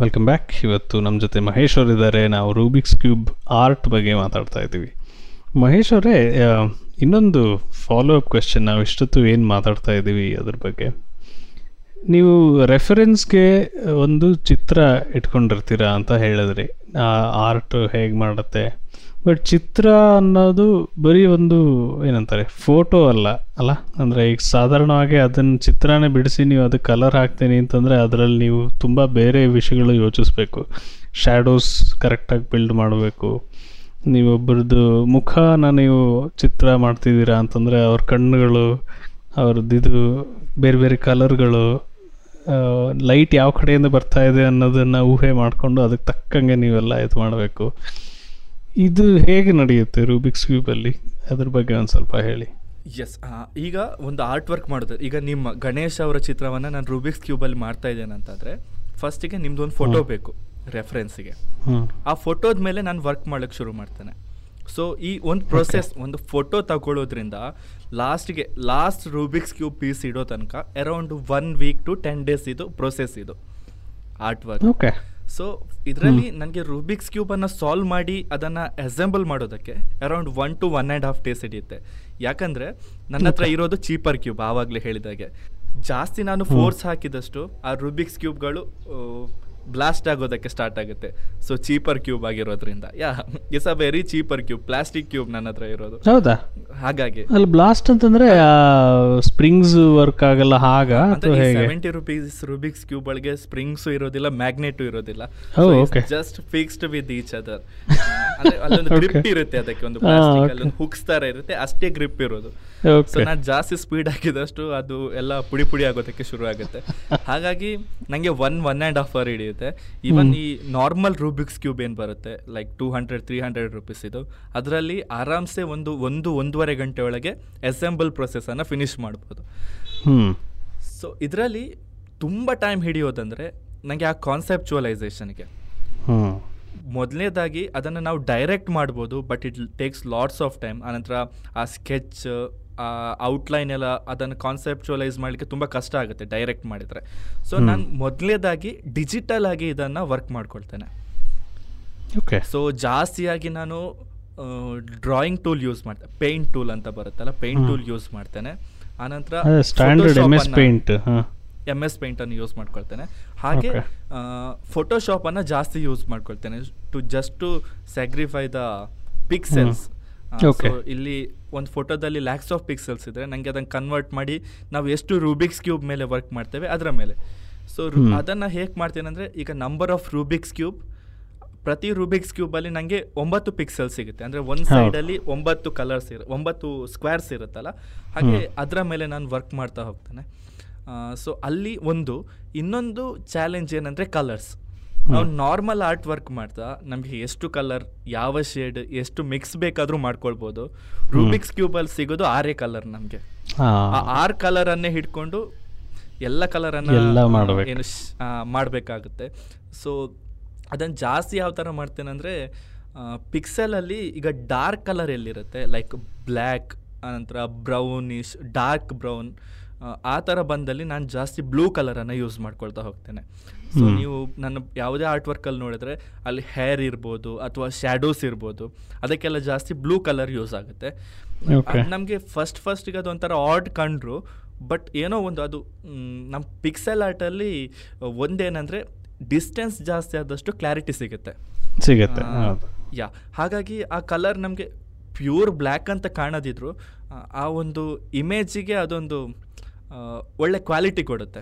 ವೆಲ್ಕಮ್ ಬ್ಯಾಕ್ ಇವತ್ತು ನಮ್ಮ ಜೊತೆ ಮಹೇಶ್ ಅವರು ಇದ್ದಾರೆ ನಾವು ರೂಬಿಕ್ಸ್ ಕ್ಯೂಬ್ ಆರ್ಟ್ ಬಗ್ಗೆ ಮಾತಾಡ್ತಾ ಇದ್ದೀವಿ. ಮಹೇಶ್ ಅವರೇ ಇನ್ನೊಂದು ಫಾಲೋ ಅಪ್ ಕ್ವೆಶನ್ ನಾವು ಇಷ್ಟೊತ್ತು ಏನು ಮಾತಾಡ್ತಾ ಇದ್ದೀವಿ ಅದ್ರ ಬಗ್ಗೆ. ನೀವು ರೆಫರೆನ್ಸ್ಗೆ ಒಂದು ಚಿತ್ರ ಇಟ್ಕೊಂಡಿರ್ತೀರಾ ಅಂತ ಹೇಳಿದ್ರಿ. ಆರ್ಟ್ ಹೇಗೆ ಮಾಡುತ್ತೆ? ಬಟ್ ಚಿತ್ರ ಅನ್ನೋದು ಬರೀ ಒಂದು ಏನಂತಾರೆ, ಫೋಟೋ ಅಲ್ಲ ಅಲ್ಲ? ಅಂದರೆ ಈಗ ಸಾಧಾರಣವಾಗಿ ಅದನ್ನು ಚಿತ್ರನೇ ಬಿಡಿಸಿ ನೀವು ಅದಕ್ಕೆ ಕಲರ್ ಹಾಕ್ತೀನಿ ಅಂತಂದರೆ ಅದರಲ್ಲಿ ನೀವು ತುಂಬ ಬೇರೆ ವಿಷಯಗಳು ಯೋಚಿಸ್ಬೇಕು. ಶ್ಯಾಡೋಸ್ ಕರೆಕ್ಟಾಗಿ ಬಿಲ್ಡ್ ಮಾಡಬೇಕು. ನೀವೊಬ್ಬರದ್ದು ಮುಖನ ನೀವು ಚಿತ್ರ ಮಾಡ್ತಿದ್ದೀರಾ ಅಂತಂದರೆ ಅವ್ರ ಕಣ್ಣುಗಳು ಅವ್ರದ್ದು ಇದು ಬೇರೆ ಬೇರೆ ಕಲರ್ಗಳು ಲೈಟ್ ಯಾವ ಕಡೆಯಿಂದ ಬರ್ತಾ ಇದೆ ಅನ್ನೋದನ್ನು ಊಹೆ ಮಾಡಿಕೊಂಡು ಅದಕ್ಕೆ ತಕ್ಕಂಗೆ ನೀವೆಲ್ಲ ಇದು ಮಾಡಬೇಕು. ಇದು ಹೇಗೆ ನಡೆಯುತ್ತೆ ರೂಬಿಕ್ಸ್ ಕ್ಯೂಬಲ್ಲಿ ಅದ್ರ ಬಗ್ಗೆ ಒಂದು ಸ್ವಲ್ಪ ಹೇಳಿ. ಎಸ್ ಈಗ ಒಂದು ಆರ್ಟ್ ವರ್ಕ್ ಮಾಡಿದೆ. ಈಗ ನಿಮ್ಮ ಗಣೇಶ್ ಅವರ ಚಿತ್ರವನ್ನು ನಾನು ರೂಬಿಕ್ಸ್ ಕ್ಯೂಬಲ್ಲಿ ಮಾಡ್ತಾ ಇದ್ದೇನೆ ಅಂತಂದರೆ ಫಸ್ಟಿಗೆ ನಿಮ್ದು ಒಂದು ಫೋಟೋ ಬೇಕು ರೆಫರೆನ್ಸಿಗೆ ಗೆ. ಆ ಫೋಟೋದ ಮೇಲೆ ನಾನು ವರ್ಕ್ ಮಾಡೋಕ್ಕೆ ಶುರು ಮಾಡ್ತೇನೆ. ಸೊ ಈ ಒಂದು ಪ್ರೊಸೆಸ್ ಒಂದು ಫೋಟೋ ತಗೊಳ್ಳೋದ್ರಿಂದ ಲಾಸ್ಟ್ಗೆ ಲಾಸ್ಟ್ ರೂಬಿಕ್ಸ್ ಕ್ಯೂಬ್ ಪೀಸ್ ಇಡೋ ತನಕ around one week to ten days ಇದು ಪ್ರೊಸೆಸ್ ಇದು. ಆರ್ಟ್ ವರ್ಕ್ ಓಕೆ ಸೊ ಇದರಲ್ಲಿ ನನಗೆ ರೂಬಿಕ್ಸ್ ಕ್ಯೂಬನ್ನು ಸಾಲ್ವ್ ಮಾಡಿ ಅದನ್ನು ಅಸೆಂಬಲ್ ಮಾಡೋದಕ್ಕೆ around one to one and half days ಹಿಡಿಯುತ್ತೆ. ಯಾಕಂದರೆ ನನ್ನ ಹತ್ರ ಇರೋದು ಚೀಪರ್ ಕ್ಯೂಬ್ ಆವಾಗಲೇ ಹೇಳಿದಾಗೆ. ಜಾಸ್ತಿ ನಾನು ಫೋರ್ಸ್ ಹಾಕಿದಷ್ಟು ಆ ರೂಬಿಕ್ಸ್ ಕ್ಯೂಬ್ಗಳು ಬ್ಲಾಸ್ಟ್ ಆಗೋದಕ್ಕೆ ಸ್ಟಾರ್ಟ್ ಆಗುತ್ತೆ. ಸೊ ಚೀಪರ್ ಕ್ಯೂಬ್ ಆಗಿರೋದ್ರಿಂದ. Yeah is a very cheaper cube plastic cube ನನ್ನ ಹತ್ರ ಇರೋದು. ಹೌದಾ? ಹಾಗಾಗಿ. ಅಲ್ಲಿ ಬ್ಲಾಸ್ಟ್ ಅಂತಂದ್ರೆ ಸ್ಪ್ರಿಂಗ್ಸ್ ವರ್ಕ್ ಆಗಲ್ಲ ಹಾಗ ಸೆವೆಂಟಿ ರುಪೀಸ್ ರುಬಿಕ್ಸ್ ಕ್ಯೂಬ್ ಒಳಗೆ ಸ್ಪ್ರಿಂಗ್ಸ್ ಇರೋದಿಲ್ಲ ಮ್ಯಾಗ್ನೆಟ್ ಇರೋದಿಲ್ಲ. ಜಸ್ಟ್ ಫಿಕ್ಸ್ಡ್ ವಿತ್ ಈಚ್ ಅಂದ್ರೆ ಅಲ್ಲೊಂದು ಗ್ರಿಪ್ ಇರುತ್ತೆ ಅದಕ್ಕೆ ಒಂದು ಪ್ಲಾಸ್ಟಿಕ್ okay. ಅಲ್ಲೊಂದು ಹುಕ್ಸ್ ತರ ಇರುತ್ತೆ ಅಷ್ಟೇ ಗ್ರಿಪ್ ಇರೋದು. ಸೊ ನಾನು ಜಾಸ್ತಿ ಸ್ಪೀಡ್ ಹಾಕಿದಷ್ಟು ಅದು ಎಲ್ಲ ಪುಡಿ ಪುಡಿ ಆಗೋದಕ್ಕೆ ಶುರು ಆಗುತ್ತೆ ಹಾಗಾಗಿ ನನಗೆ one one and half hour ಹಿಡಿಯುತ್ತೆ. ಈವನ್ ಈ ನಾರ್ಮಲ್ ರೂಬಿಕ್ಸ್ ಕ್ಯೂಬ್ ಏನು ಬರುತ್ತೆ? Like two hundred three hundred rupees ಇದು. ಅದರಲ್ಲಿ ಆರಾಮ್ಸೆ ಒಂದು ಒಂದು ಒಂದೂವರೆ ಗಂಟೆ ಒಳಗೆ ಅಸೆಂಬಲ್ ಪ್ರೊಸೆಸನ್ನು ಫಿನಿಶ್ ಮಾಡ್ಬೋದು. ಸೊ ಇದರಲ್ಲಿ ತುಂಬ ಟೈಮ್ ಹಿಡಿಯೋದಂದರೆ ನನಗೆ ಆ ಕಾನ್ಸೆಪ್ಚುವಲೈಸೇಷನ್ಗೆ ಮೊದಲನೇದಾಗಿ ಅದನ್ನು ನಾವು ಡೈರೆಕ್ಟ್ ಮಾಡ್ಬೋದು but it takes lots of time ಆನಂತರ ಆ ಸ್ಕೆಚ್ ಆ ಔಟ್ಲೈನ್ ಎಲ್ಲ ಅದನ್ನು ಕಾನ್ಸೆಪ್ಚುವಲೈಸ್ ಮಾಡಲಿಕ್ಕೆ ತುಂಬ ಕಷ್ಟ ಆಗುತ್ತೆ ಡೈರೆಕ್ಟ್ ಮಾಡಿದರೆ. ಸೊ. ನಾನು ಮೊದಲನೇದಾಗಿ ಡಿಜಿಟಲ್ ಆಗಿ ಇದನ್ನು ವರ್ಕ್ ಮಾಡ್ಕೊಳ್ತೇನೆ. ಓಕೆ ಸೊ ಜಾಸ್ತಿಯಾಗಿ ನಾನು ಡ್ರಾಯಿಂಗ್ ಟೂಲ್ ಯೂಸ್ ಮಾಡ್ತೇನೆ ಪೇಂಟ್ ಟೂಲ್ ಅಂತ ಬರುತ್ತಲ್ಲ ಪೇಂಟ್ ಟೂಲ್ ಯೂಸ್ ಮಾಡ್ತೇನೆ. ಆನಂತರ ಎಂ ಎಸ್ ಪೇಂಟನ್ನು ಯೂಸ್ ಮಾಡ್ಕೊಳ್ತೇನೆ ಹಾಗೆ. ಫೋಟೋಶಾಪನ್ನು ಜಾಸ್ತಿ use ಮಾಡ್ಕೊಳ್ತೇನೆ to just to magnify the pixels. ಇಲ್ಲಿ ಒಂದು ಫೋಟೋದಲ್ಲಿ ಲ್ಯಾಕ್ಸ್ ಆಫ್ ಪಿಕ್ಸೆಲ್ಸ್ ಇದ್ದರೆ ನನಗೆ ಅದನ್ನು ಕನ್ವರ್ಟ್ ಮಾಡಿ ನಾವು ಎಷ್ಟು ರೂಬಿಕ್ಸ್ ಕ್ಯೂಬ್ ಮೇಲೆ ವರ್ಕ್ ಮಾಡ್ತೇವೆ ಅದರ ಮೇಲೆ ಸೊ. ಅದನ್ನು ಹೇಗೆ ಮಾಡ್ತೇನೆ ಅಂದರೆ ಈಗ ನಂಬರ್ ಆಫ್ ರೂಬಿಕ್ಸ್ ಕ್ಯೂಬ್ ಪ್ರತಿ ರೂಬಿಕ್ಸ್ ಕ್ಯೂಬಲ್ಲಿ ನನಗೆ ಒಂಬತ್ತು ಪಿಕ್ಸೆಲ್ ಸಿಗುತ್ತೆ ಅಂದರೆ ಒಂದು. ಸೈಡಲ್ಲಿ ಒಂಬತ್ತು ಕಲರ್ಸ್ ಇರ ಒಂಬತ್ತು ಸ್ಕ್ವೇರ್ಸ್ ಇರುತ್ತಲ್ಲ ಹಾಗೆ. ಅದರ ಮೇಲೆ ನಾನು ವರ್ಕ್ ಮಾಡ್ತಾ ಹೋಗ್ತೇನೆ ಸೊ ಅಲ್ಲಿ ಒಂದು ಇನ್ನೊಂದು ಚಾಲೆಂಜ್ ಏನಂದರೆ ಕಲರ್ಸ್ ನಾವು ನಾರ್ಮಲ್ ಆರ್ಟ್ ವರ್ಕ್ ಮಾಡ್ತಾ ನಮಗೆ ಎಷ್ಟು ಕಲರ್ ಯಾವ ಶೇಡ್ ಎಷ್ಟು ಮಿಕ್ಸ್ ಬೇಕಾದರೂ ಮಾಡ್ಕೊಳ್ಬೋದು. ರೂಬಿಕ್ಸ್ ಕ್ಯೂಬಲ್ಲಿ ಸಿಗೋದು ಆರೇ ಕಲರ್ ನಮಗೆ. ಆ ಆರ್ ಕಲರನ್ನೇ ಹಿಡ್ಕೊಂಡು ಎಲ್ಲ ಕಲರನ್ನು. ಏನು ಮಾಡಬೇಕಾಗುತ್ತೆ. ಸೊ ಅದನ್ನು ಜಾಸ್ತಿ ಯಾವ ಥರ ಮಾಡ್ತೇನೆ ಅಂದರೆ ಪಿಕ್ಸೆಲಲ್ಲಿ ಈಗ ಡಾರ್ಕ್ ಕಲರ್ ಎಲ್ಲಿರುತ್ತೆ? ಲೈಕ್ ಬ್ಲ್ಯಾಕ್ ಆನಂತರ ಬ್ರೌನಿಶ್ ಡಾರ್ಕ್ ಬ್ರೌನ್ ಆ ಥರ ಬಂದಲ್ಲಿ ನಾನು ಜಾಸ್ತಿ ಬ್ಲೂ ಕಲರನ್ನು ಯೂಸ್ ಮಾಡ್ಕೊಳ್ತಾ ಹೋಗ್ತೇನೆ. ಸೊ ನೀವು ನನ್ನ ಯಾವುದೇ ಆರ್ಟ್ ವರ್ಕಲ್ಲಿ ನೋಡಿದ್ರೆ ಅಲ್ಲಿ ಹೇರ್ ಇರ್ಬೋದು ಅಥವಾ ಶ್ಯಾಡೋಸ್ ಇರ್ಬೋದು ಅದಕ್ಕೆಲ್ಲ ಜಾಸ್ತಿ ಬ್ಲೂ ಕಲರ್ ಯೂಸ್ ಆಗುತ್ತೆ. ನಮಗೆ ಫಸ್ಟ್ ಫಸ್ಟಿಗೆ ಅದು ಒಂಥರ ಆಡ್ ಕಂಡ್ರು ಬಟ್ ಏನೋ ಒಂದು ಅದು ನಮ್ಮ ಪಿಕ್ಸೆಲ್ ಆರ್ಟಲ್ಲಿ ಒಂದೇನಂದರೆ ಡಿಸ್ಟೆನ್ಸ್ ಜಾಸ್ತಿ ಆದಷ್ಟು ಕ್ಲಾರಿಟಿ ಸಿಗುತ್ತೆ. ಸಿಗುತ್ತೆ ಯಾ ಹಾಗಾಗಿ ಆ ಕಲರ್ ನಮಗೆ ಪ್ಯೂರ್ ಬ್ಲ್ಯಾಕ್ ಅಂತ ಕಾಣದಿದ್ರು ಆ, ಒಂದು ಇಮೇಜಿಗೆ ಅದೊಂದು ಒಳ್ಳೆ ಕ್ವಾಲಿಟಿ ಕೊಡುತ್ತೆ.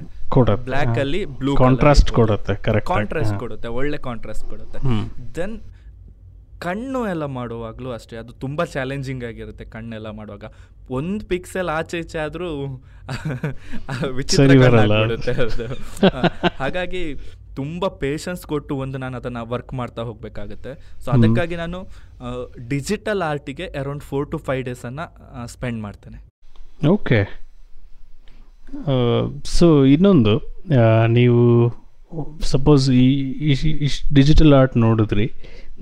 ಬ್ಲ್ಯಾಕ್ ಅಲ್ಲಿ ಬ್ಲೂ ಕಾಂಟ್ರಾಸ್ಟ್ ಕೊಡುತ್ತೆ. ಕಾಂಟ್ರಾಸ್ಟ್ ಕೊಡುತ್ತೆ ಒಳ್ಳೆ ಕಾಂಟ್ರಾಸ್ಟ್ ಕೊಡುತ್ತೆ. ದೆನ್ ಕಣ್ಣು ಎಲ್ಲ ಮಾಡುವಾಗಲೂ ಅಷ್ಟೇ ಅದು ತುಂಬ ಚಾಲೆಂಜಿಂಗ್ ಆಗಿರುತ್ತೆ ಕಣ್ಣೆಲ್ಲ ಮಾಡುವಾಗ. ಒಂದು ಪಿಕ್ಸೆಲ್ ಆಚೆ ಈಚೆ ಆದರೂ ವಿಚಿತ್ರ ಕಾಣುತ್ತೆ ಅದು. ಹಾಗಾಗಿ ತುಂಬ ಪೇಷನ್ಸ್ ಕೊಟ್ಟು ಒಂದು ನಾನು ಅದನ್ನು ವರ್ಕ್ ಮಾಡ್ತಾ ಹೋಗಬೇಕಾಗುತ್ತೆ. ಸೊ ಅದಕ್ಕಾಗಿ ನಾನು ಡಿಜಿಟಲ್ ಆರ್ಟಿಗೆ ಅರೌಂಡ್ ಫೋರ್ ಟು ಫೈವ್ ಡೇಸನ್ನು ಸ್ಪೆಂಡ್ ಮಾಡ್ತೇನೆ. ಓಕೆ ಸೊ ಇನ್ನೊಂದು ನೀವು ಸಪೋಸ್ ಈ ಇಷ್ಟು ಡಿಜಿಟಲ್ ಆರ್ಟ್ ನೋಡಿದ್ರಿ,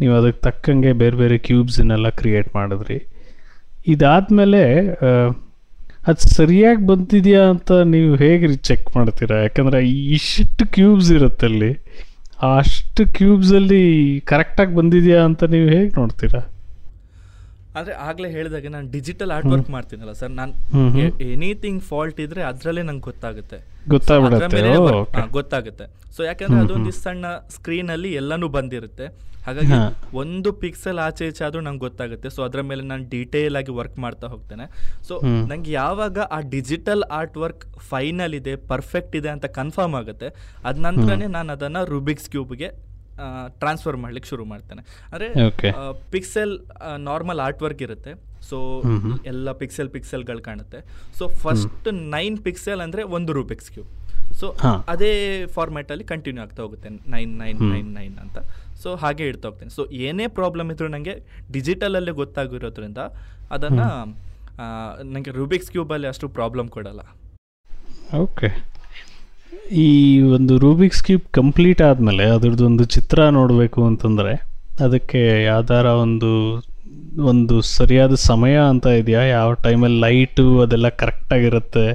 ನೀವು ಅದಕ್ಕೆ ತಕ್ಕಂಗೆ ಬೇರೆ ಬೇರೆ ಕ್ಯೂಬ್ಸನ್ನೆಲ್ಲ ಕ್ರಿಯೇಟ್ ಮಾಡಿದ್ರಿ. ಇದಾದಮೇಲೆ ಅದು ಸರಿಯಾಗಿ ಬಂದಿದೆಯಾ ಅಂತ ನೀವು ಹೇಗೆ ಚೆಕ್ ಮಾಡ್ತೀರಾ? ಯಾಕಂದರೆ ಇಷ್ಟು ಕ್ಯೂಬ್ಸ್ ಇರುತ್ತೆ ಅಲ್ಲಿ. ಅಷ್ಟು ಕ್ಯೂಬ್ಸಲ್ಲಿ ಕರೆಕ್ಟಾಗಿ ಬಂದಿದೆಯಾ ಅಂತ ನೀವು ಹೇಗೆ ನೋಡ್ತೀರಾ? ಆದರೆ ಆಗಲೇ ಹೇಳಿದಾಗ ನಾನು ಡಿಜಿಟಲ್ ಆರ್ಟ್ ವರ್ಕ್ ಮಾಡ್ತೀನಲ್ಲ ಸರ್ ನಾನು. ಎನಿಥಿಂಗ್ ಫಾಲ್ಟ್ ಇದ್ರೆ ಅದರಲ್ಲೇ ನಂಗೆ ಗೊತ್ತಾಗುತ್ತೆ. ಗೊತ್ತಾಗುತ್ತೆ. ಸೊ ಯಾಕಂದ್ರೆ ಅದೊಂದು. ಸಣ್ಣ ಸ್ಕ್ರೀನ್ ಅಲ್ಲಿ ಎಲ್ಲಾನು ಬಂದಿರುತ್ತೆ. ಹಾಗಾಗಿ ಒಂದು ಪಿಕ್ಸೆಲ್ ಆಚೆ ಈಚೆ ಆದ್ರೂ ನಂಗೆ ಗೊತ್ತಾಗುತ್ತೆ. ಸೊ ಅದರ ಮೇಲೆ ನಾನು ಡೀಟೇಲ್ ಆಗಿ ವರ್ಕ್ ಮಾಡ್ತಾ ಹೋಗ್ತೇನೆ. ಸೊ. ನಂಗೆ ಯಾವಾಗ ಆ ಡಿಜಿಟಲ್ ಆರ್ಟ್ ವರ್ಕ್ ಫೈನಲ್ ಇದೆ ಪರ್ಫೆಕ್ಟ್ ಇದೆ ಅಂತ ಕನ್ಫರ್ಮ್ ಆಗುತ್ತೆ. ಅದ ನಂತರನೇ ನಾನು ಅದನ್ನ ರುಬಿಕ್ಸ್ ಕ್ಯೂಬ್ಗೆ ಟ್ರಾನ್ಸ್ಫರ್ ಮಾಡ್ಲಿಕ್ಕೆ ಶುರು ಮಾಡ್ತೇನೆ. ಅಂದರೆ ಪಿಕ್ಸೆಲ್ ನಾರ್ಮಲ್ ಆರ್ಟ್ ವರ್ಕ್ ಇರುತ್ತೆ. ಸೊ. ಎಲ್ಲ ಪಿಕ್ಸೆಲ್ ಪಿಕ್ಸೆಲ್ಗಳು ಕಾಣುತ್ತೆ. ಸೊ ಫಸ್ಟ್ ನೈನ್ ಪಿಕ್ಸೆಲ್ ಅಂದರೆ ಒಂದು ರೂಬಿಕ್ಸ್ ಕ್ಯೂಬ್ ಸೊ. ಅದೇ ಫಾರ್ಮ್ಯಾಟಲ್ಲಿ ಕಂಟಿನ್ಯೂ ಆಗ್ತಾ ಹೋಗುತ್ತೆ. Nine nine. ನೈನ್ ನೈನ್ ಅಂತ. ಸೊ ಹಾಗೆ ಇಡ್ತಾ ಹೋಗ್ತೇನೆ. ಸೊ ಏನೇ ಪ್ರಾಬ್ಲಮ್ ಇದ್ರೂ ನನಗೆ ಡಿಜಿಟಲಲ್ಲೇ ಗೊತ್ತಾಗಿರೋದ್ರಿಂದ ಅದನ್ನು ನನಗೆ ರೂಬಿಕ್ಸ್ ಕ್ಯೂಬಲ್ಲಿ ಅಷ್ಟು ಪ್ರಾಬ್ಲಮ್ ಕೊಡಲ್ಲ. ಓಕೆ ಈ ಒಂದು ರೂಬಿಕ್ಸ್ ಕ್ಯೂಬ್ ಕಂಪ್ಲೀಟ್ ಆದಮೇಲೆ ಅದರದ್ದು ಚಿತ್ರ ನೋಡಬೇಕು ಅಂತಂದರೆ ಅದಕ್ಕೆ ಯಾವ್ದಾರ ಒಂದು ಒಂದು ಸರಿಯಾದ ಸಮಯ ಅಂತ ಇದೆಯಾ? ಯಾವ ಟೈಮಲ್ಲಿ ಲೈಟು ಅದೆಲ್ಲ ಕರೆಕ್ಟಾಗಿರುತ್ತೆ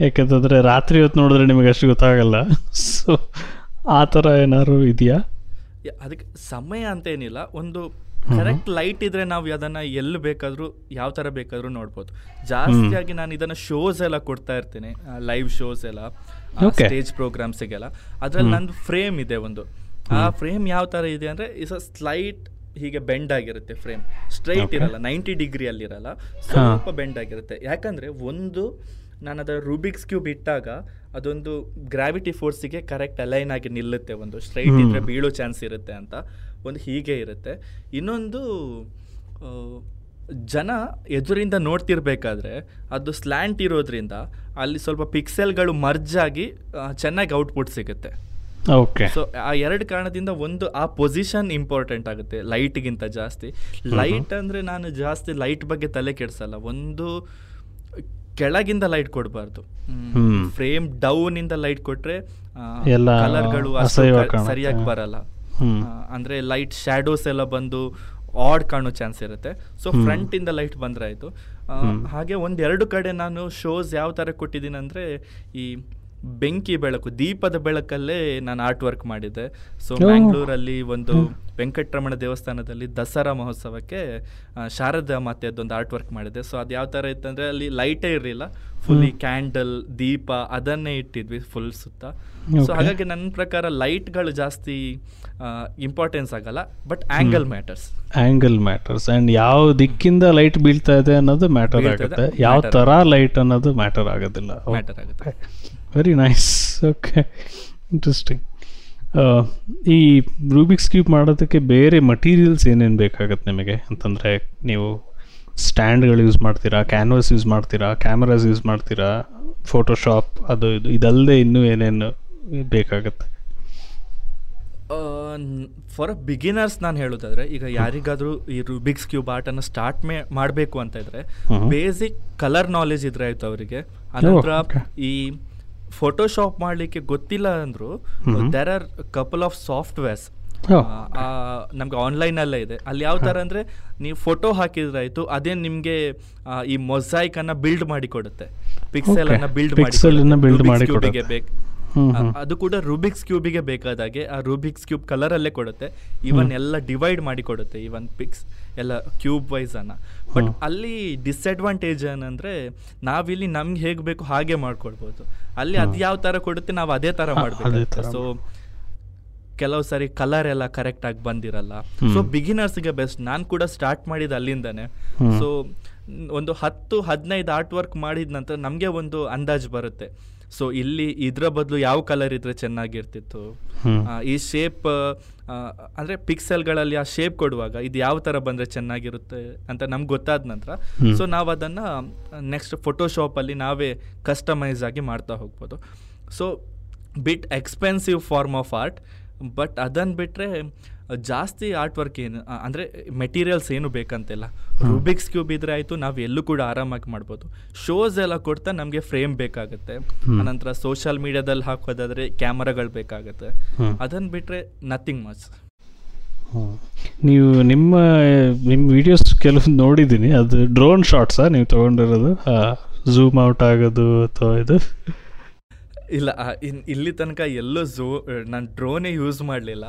ಯಾಕಂತಂದರೆ ರಾತ್ರಿ ಹೊತ್ತು ನೋಡಿದ್ರೆ ನಿಮಗೆ ಅಷ್ಟು ಗೊತ್ತಾಗಲ್ಲ. ಸೊ ಆ ಥರ ಏನಾದ್ರು ಇದೆಯಾ? ಅದಕ್ಕೆ ಸಮಯ ಅಂತ ಏನಿಲ್ಲ. ಒಂದು ಕರೆಕ್ಟ್ ಲೈಟ್ ಇದ್ರೆ ನಾವು ಅದನ್ನ ಎಲ್ಲಿ ಬೇಕಾದ್ರೂ ಯಾವ ತರ ಬೇಕಾದ್ರೂ ನೋಡ್ಬೋದು. ಜಾಸ್ತಿಯಾಗಿ ನಾನು ಇದನ್ನ ಶೋಸ್ ಎಲ್ಲ ಕೊಡ್ತಾ ಇರ್ತೇನೆ ಲೈವ್ ಶೋಸ್ ಎಲ್ಲ ಸ್ಟೇಜ್ ಸ್ಟೇಜ್ ಪ್ರೋಗ್ರಾಮ್ಸಿಗೆಲ್ಲ ಅದ್ರಲ್ಲಿ ನಂದು ಫ್ರೇಮ್ ಇದೆ ಒಂದು. ಆ ಫ್ರೇಮ್ ಯಾವ ತರ ಇದೆ ಅಂದ್ರೆ ಇಸ್ ಅ ಸ್ಲೈಟ್ ಹೀಗೆ ಬೆಂಡ್ ಆಗಿರುತ್ತೆ ಫ್ರೇಮ್ ಸ್ಟ್ರೈಟ್. ಇರಲ್ಲ ನೈಂಟಿ ಡಿಗ್ರಿಯಲ್ಲಿ ಇರಲ್ಲ. ಸ್ವಲ್ಪ ಬೆಂಡ್ ಆಗಿರುತ್ತೆ. ಯಾಕಂದ್ರೆ ಒಂದು ನಾನು ಅದರ ರೂಬಿಕ್ಸ್ ಕ್ಯೂಬ್ ಇಟ್ಟಾಗ ಅದೊಂದು ಗ್ರಾವಿಟಿ ಫೋರ್ಸಿಗೆ ಕರೆಕ್ಟ್ ಅಲೈನ್ ಆಗಿ ನಿಲ್ಲುತ್ತೆ ಒಂದು. ಸ್ಟ್ರೈಟ್ ಇದ್ರೆ ಬೀಳೋ ಚಾನ್ಸ್ ಇರುತ್ತೆ ಅಂತ. ಒಂದು ಹೀಗೆ ಇರುತ್ತೆ. ಇನ್ನೊಂದು ಜನ ಎದುರಿಂದ ನೋಡ್ತಿರ್ಬೇಕಾದ್ರೆ ಅದು ಸ್ಲ್ಯಾಂಟ್ ಇರೋದ್ರಿಂದ ಅಲ್ಲಿ ಸ್ವಲ್ಪ ಪಿಕ್ಸೆಲ್ಗಳು ಮರ್ಜ್ ಆಗಿ ಚೆನ್ನಾಗಿ ಔಟ್ಪುಟ್ ಸಿಗುತ್ತೆ. ಓಕೆ ಸೊ ಆ ಎರಡು ಕಾರಣದಿಂದ ಒಂದು ಆ ಪೊಸಿಷನ್ ಇಂಪಾರ್ಟೆಂಟ್ ಆಗುತ್ತೆ ಲೈಟ್ಗಿಂತ ಜಾಸ್ತಿ. ಲೈಟ್ ಅಂದರೆ ನಾನು ಜಾಸ್ತಿ ಲೈಟ್ ಬಗ್ಗೆ ತಲೆ ಕೆಡಿಸಲ್ಲ. ಒಂದು ಕೆಳಗಿಂದ ಲೈಟ್ ಕೊಡಬಾರ್ದು. ಫ್ರೇಮ್ ಡೌನ್ ಇಂದ ಲೈಟ್ ಕೊಟ್ರೆ ಎಲ್ಲ ಕಲರ್ಗಳು ಸರಿಯಾಗಿ ಬರಲ್ಲ. ಅಂದ್ರೆ ಲೈಟ್ ಶ್ಯಾಡೋಸ್ ಎಲ್ಲ ಬಂದು ಆಡ್ ಕಾಣೋ ಚಾನ್ಸ್ ಇರುತ್ತೆ. ಸೊ ಫ್ರಂಟ್ ಇಂದ ಲೈಟ್ ಬಂದ್ರೆ ಆಯ್ತು. ಹಾಗೆ ಒಂದೆರಡು ಕಡೆ ನಾನು ಶೋಸ್ ಯಾವ ತರ ಕೊಟ್ಟಿದ್ದೀನಿ ಅಂದ್ರೆ ಈ ಬೆಂಕಿ ಬೆಳಕು ದೀಪದ ಬೆಳಕಲ್ಲೇ ನಾನು ಆರ್ಟ್ ವರ್ಕ್ ಮಾಡಿದ್ದೆ ಸೊ ಬೆಂಗಳೂರಲ್ಲಿ ಮ್ಯಾಂಗ್ಳೂರಲ್ಲಿ ಒಂದು ವೆಂಕಟರಮಣ ದೇವಸ್ಥಾನದಲ್ಲಿ ದಸರಾ ಮಹೋತ್ಸವಕ್ಕೆ ಶಾರದಾ ಮಾತೆಯದ್ದೊಂದು ಆರ್ಟ್ ವರ್ಕ್ ಮಾಡಿದೆ ಸೊ ಅದು ಯಾವ ಥರ ಇತ್ತಂದ್ರೆ ಅಲ್ಲಿ ಲೈಟೇ ಇರಲಿಲ್ಲ. ಫುಲ್ಲಿ ಕ್ಯಾಂಡಲ್ ದೀಪ ಅದನ್ನೇ ಇಟ್ಟಿದ್ವಿ ಫುಲ್ ಸುತ್ತ. ಸೊ ಹಾಗಾಗಿ ನನ್ನ ಪ್ರಕಾರ ಲೈಟ್ಗಳು ಜಾಸ್ತಿ ಇಂಪಾರ್ಟೆನ್ಸ್ ಆಗಲ್ಲ but angle matters angle matters and ಯಾವ ದಿಕ್ಕಿಂದ ಲೈಟ್ ಬೀಳ್ತಾ ಇದೆ ಅನ್ನೋದು ಮ್ಯಾಟರ್ ಆಗುತ್ತೆ. ಯಾವ matter ತರ ಲೈಟ್ ಅನ್ನೋದು ಮ್ಯಾಟರ್ ಆಗೋದಿಲ್ಲ. ಮ್ಯಾಟರ್ ಆಗುತ್ತೆ. ವೆರಿ ನೈಸ್ ಓಕೆ ಇಂಟ್ರೆಸ್ಟಿಂಗ್ ಈ ರೂಬಿಕ್ಸ್ ಕ್ಯೂಬ್ ಮಾಡೋದಕ್ಕೆ ಬೇರೆ ಮಟೀರಿಯಲ್ಸ್ ಏನೇನು ಬೇಕಾಗತ್ತೆ ನಿಮಗೆ? ಅಂತಂದರೆ ನೀವು ಸ್ಟ್ಯಾಂಡ್ಗಳು ಯೂಸ್ ಮಾಡ್ತೀರಾ ಕ್ಯಾನ್ವಾಸ್ ಯೂಸ್ ಮಾಡ್ತೀರಾ ಕ್ಯಾಮ್ರಾಸ್ ಯೂಸ್ ಮಾಡ್ತೀರಾ ಫೋಟೋಶಾಪ್ ಅದು ಇದು ಇದಲ್ಲದೆ ಇನ್ನೂ ಏನೇನು ಬೇಕಾಗತ್ತೆ? ಫಾರ್ ಅ ಬಿಗಿನರ್ಸ್ ನಾನು ಹೇಳೋದಾದ್ರೆ ಈಗ ಯಾರಿಗಾದ್ರೂ ಈ ರುಬಿಕ್ಸ್ ಕ್ಯೂಬ್ ಆರ್ಟನ್ನು ಸ್ಟಾರ್ಟ್ ಮೇ ಮಾಡಬೇಕು ಅಂತ ಇದ್ರೆ ಬೇಸಿಕ್ ಕಲರ್ ನಾಲೆಜ್ ಇದ್ರೆ ಆಯ್ತು ಅವರಿಗೆ ಅನಂತರ. ಈ ಫೋಟೋಶಾಪ್ ಮಾಡಲಿಕ್ಕೆ ಗೊತ್ತಿಲ್ಲ ಅಂದ್ರು. There are couple of softwares ನಮ್ಗೆ ಆನ್ಲೈನ್ ಅಲ್ಲೇ ಇದೆ ಅಲ್ಲಿ ಯಾವ ತರ ಅಂದ್ರೆ ನೀವು ಫೋಟೋ ಹಾಕಿದ್ರೆ ಆಯ್ತು ಅದೇ ನಿಮಗೆ ಈ ಮೊಸೈಕ್ ಅನ್ನ ಬಿಲ್ಡ್ ಮಾಡಿ ಕೊಡುತ್ತೆ ಪಿಕ್ಸೆಲ್ Okay. ಅನ್ನ ಬಿಲ್ಡ್ Pixel ಅನ್ನ ಮಾಡಿ ಕೊಡುತ್ತೆ. ಬೇಕು. ಅದು ಕೂಡ ರೂಬಿಕ್ಸ್ ಕ್ಯೂಬಿಗೆ ಬೇಕಾದಾಗೆ ಆ ರೂಬಿಕ್ಸ್ ಕ್ಯೂಬ್ ಕಲರಲ್ಲೇ ಕೊಡುತ್ತೆ. ಇವನ್ ಎಲ್ಲ ಡಿವೈಡ್ ಮಾಡಿ ಕೊಡುತ್ತೆ ಇವನ್ ಪಿಕ್ಸ್ ಎಲ್ಲ ಕ್ಯೂಬ್ ವೈಸ್ ಅನ್ನ. ಬಟ್ ಅಲ್ಲಿ ಡಿಸ್ಅಡ್ವಾಂಟೇಜ್ ಏನಂದ್ರೆ ನಾವಿಲ್ಲಿ ನಮ್ಗೆ ಹೇಗೆ ಬೇಕು ಹಾಗೆ ಮಾಡ್ಕೊಳ್ಬೋದು ಅಲ್ಲಿ ಅದು ಯಾವ ತರ ಕೊಡುತ್ತೆ ನಾವು ಅದೇ ತರ ಮಾಡ್ಬೇಕು. ಸೊ ಕೆಲವು ಸಾರಿ ಕಲರ್ ಎಲ್ಲ ಕರೆಕ್ಟ್ ಆಗಿ ಬಂದಿರಲ್ಲ. ಸೊ ಬಿಗಿನರ್ಸ್ಗೆ ಬೆಸ್ಟ್ ನಾನು ಕೂಡ ಸ್ಟಾರ್ಟ್ ಮಾಡಿದ ಅಲ್ಲಿಂದಾನೆ. ಸೊ ಒಂದು ಹತ್ತು ಹದಿನೈದು ಆರ್ಟ್ ವರ್ಕ್ ಮಾಡಿದ ನಂತರ ನಮಗೆ ಒಂದು ಅಂದಾಜು ಬರುತ್ತೆ. ಸೊ ಇಲ್ಲಿ ಇದ್ರ ಬದಲು ಯಾವ ಕಲರ್ ಇದ್ರೆ ಚೆನ್ನಾಗಿರ್ತಿತ್ತು? ಈ ಶೇಪ್ ಪಿಕ್ಸೆಲ್ ಪಿಕ್ಸೆಲ್ಗಳಲ್ಲಿ ಆ ಶೇಪ್ ಕೊಡುವಾಗ ಇದು ಯಾವ ತರ ಬಂದ್ರೆ ಚೆನ್ನಾಗಿರುತ್ತೆ ಅಂತ ನಮ್ಗೆ ಗೊತ್ತಾದ ನಂತರ. ಸೊ ನಾವು ಅದನ್ನ ನೆಕ್ಸ್ಟ್ ಫೋಟೋಶಾಪಲ್ಲಿ ನಾವೇ ಕಸ್ಟಮೈಸ್ ಆಗಿ ಮಾಡ್ತಾ ಹೋಗ್ಬೋದು. So bit expensive form of art but ಅದನ್ನು ಬಿಟ್ಟರೆ ಜಾಸ್ತಿ ಆರ್ಟ್ ವರ್ಕ್ ಏನು ಅಂದರೆ ಮೆಟೀರಿಯಲ್ಸ್ ಏನು ಬೇಕಂತಿಲ್ಲ. ರೂಬಿಕ್ಸ್ ಕ್ಯೂಬ್ ಇದ್ರೆ ಆಯಿತು ನಾವು ಎಲ್ಲೂ ಕೂಡ ಆರಾಮಾಗಿ ಮಾಡ್ಬೋದು. ಶೋಸ್ ಎಲ್ಲ ಕೊಡ್ತಾ ನಮಗೆ ಫ್ರೇಮ್ ಬೇಕಾಗುತ್ತೆ. ಆನಂತರ ಸೋಷಿಯಲ್ ಮೀಡಿಯಾದಲ್ಲಿ ಹಾಕೋದಾದ್ರೆ ಕ್ಯಾಮರಾಗಳು ಬೇಕಾಗುತ್ತೆ. ಅದನ್ನು ಬಿಟ್ಟರೆ ನಥಿಂಗ್ ಮಚ್. ನೀವು ನಿಮ್ಮ ನಿಮ್ಮ ವಿಡಿಯೋಸ್ ಕೆಲವು ನೋಡಿದ್ದೀನಿ ಅದು ಡ್ರೋನ್ ಶಾಟ್ಸಾ ನೀವು ತೊಗೊಂಡಿರೋದು? ಝೂಮ್ ಔಟ್ ಆಗೋದು ಅಥವಾ ಇದು? ಇಲ್ಲ ಇಲ್ಲಿ ತನಕ ಎಲ್ಲೋ ಝೋ ನಾನು ಡ್ರೋನೇ ಯೂಸ್ ಮಾಡಲಿಲ್ಲ.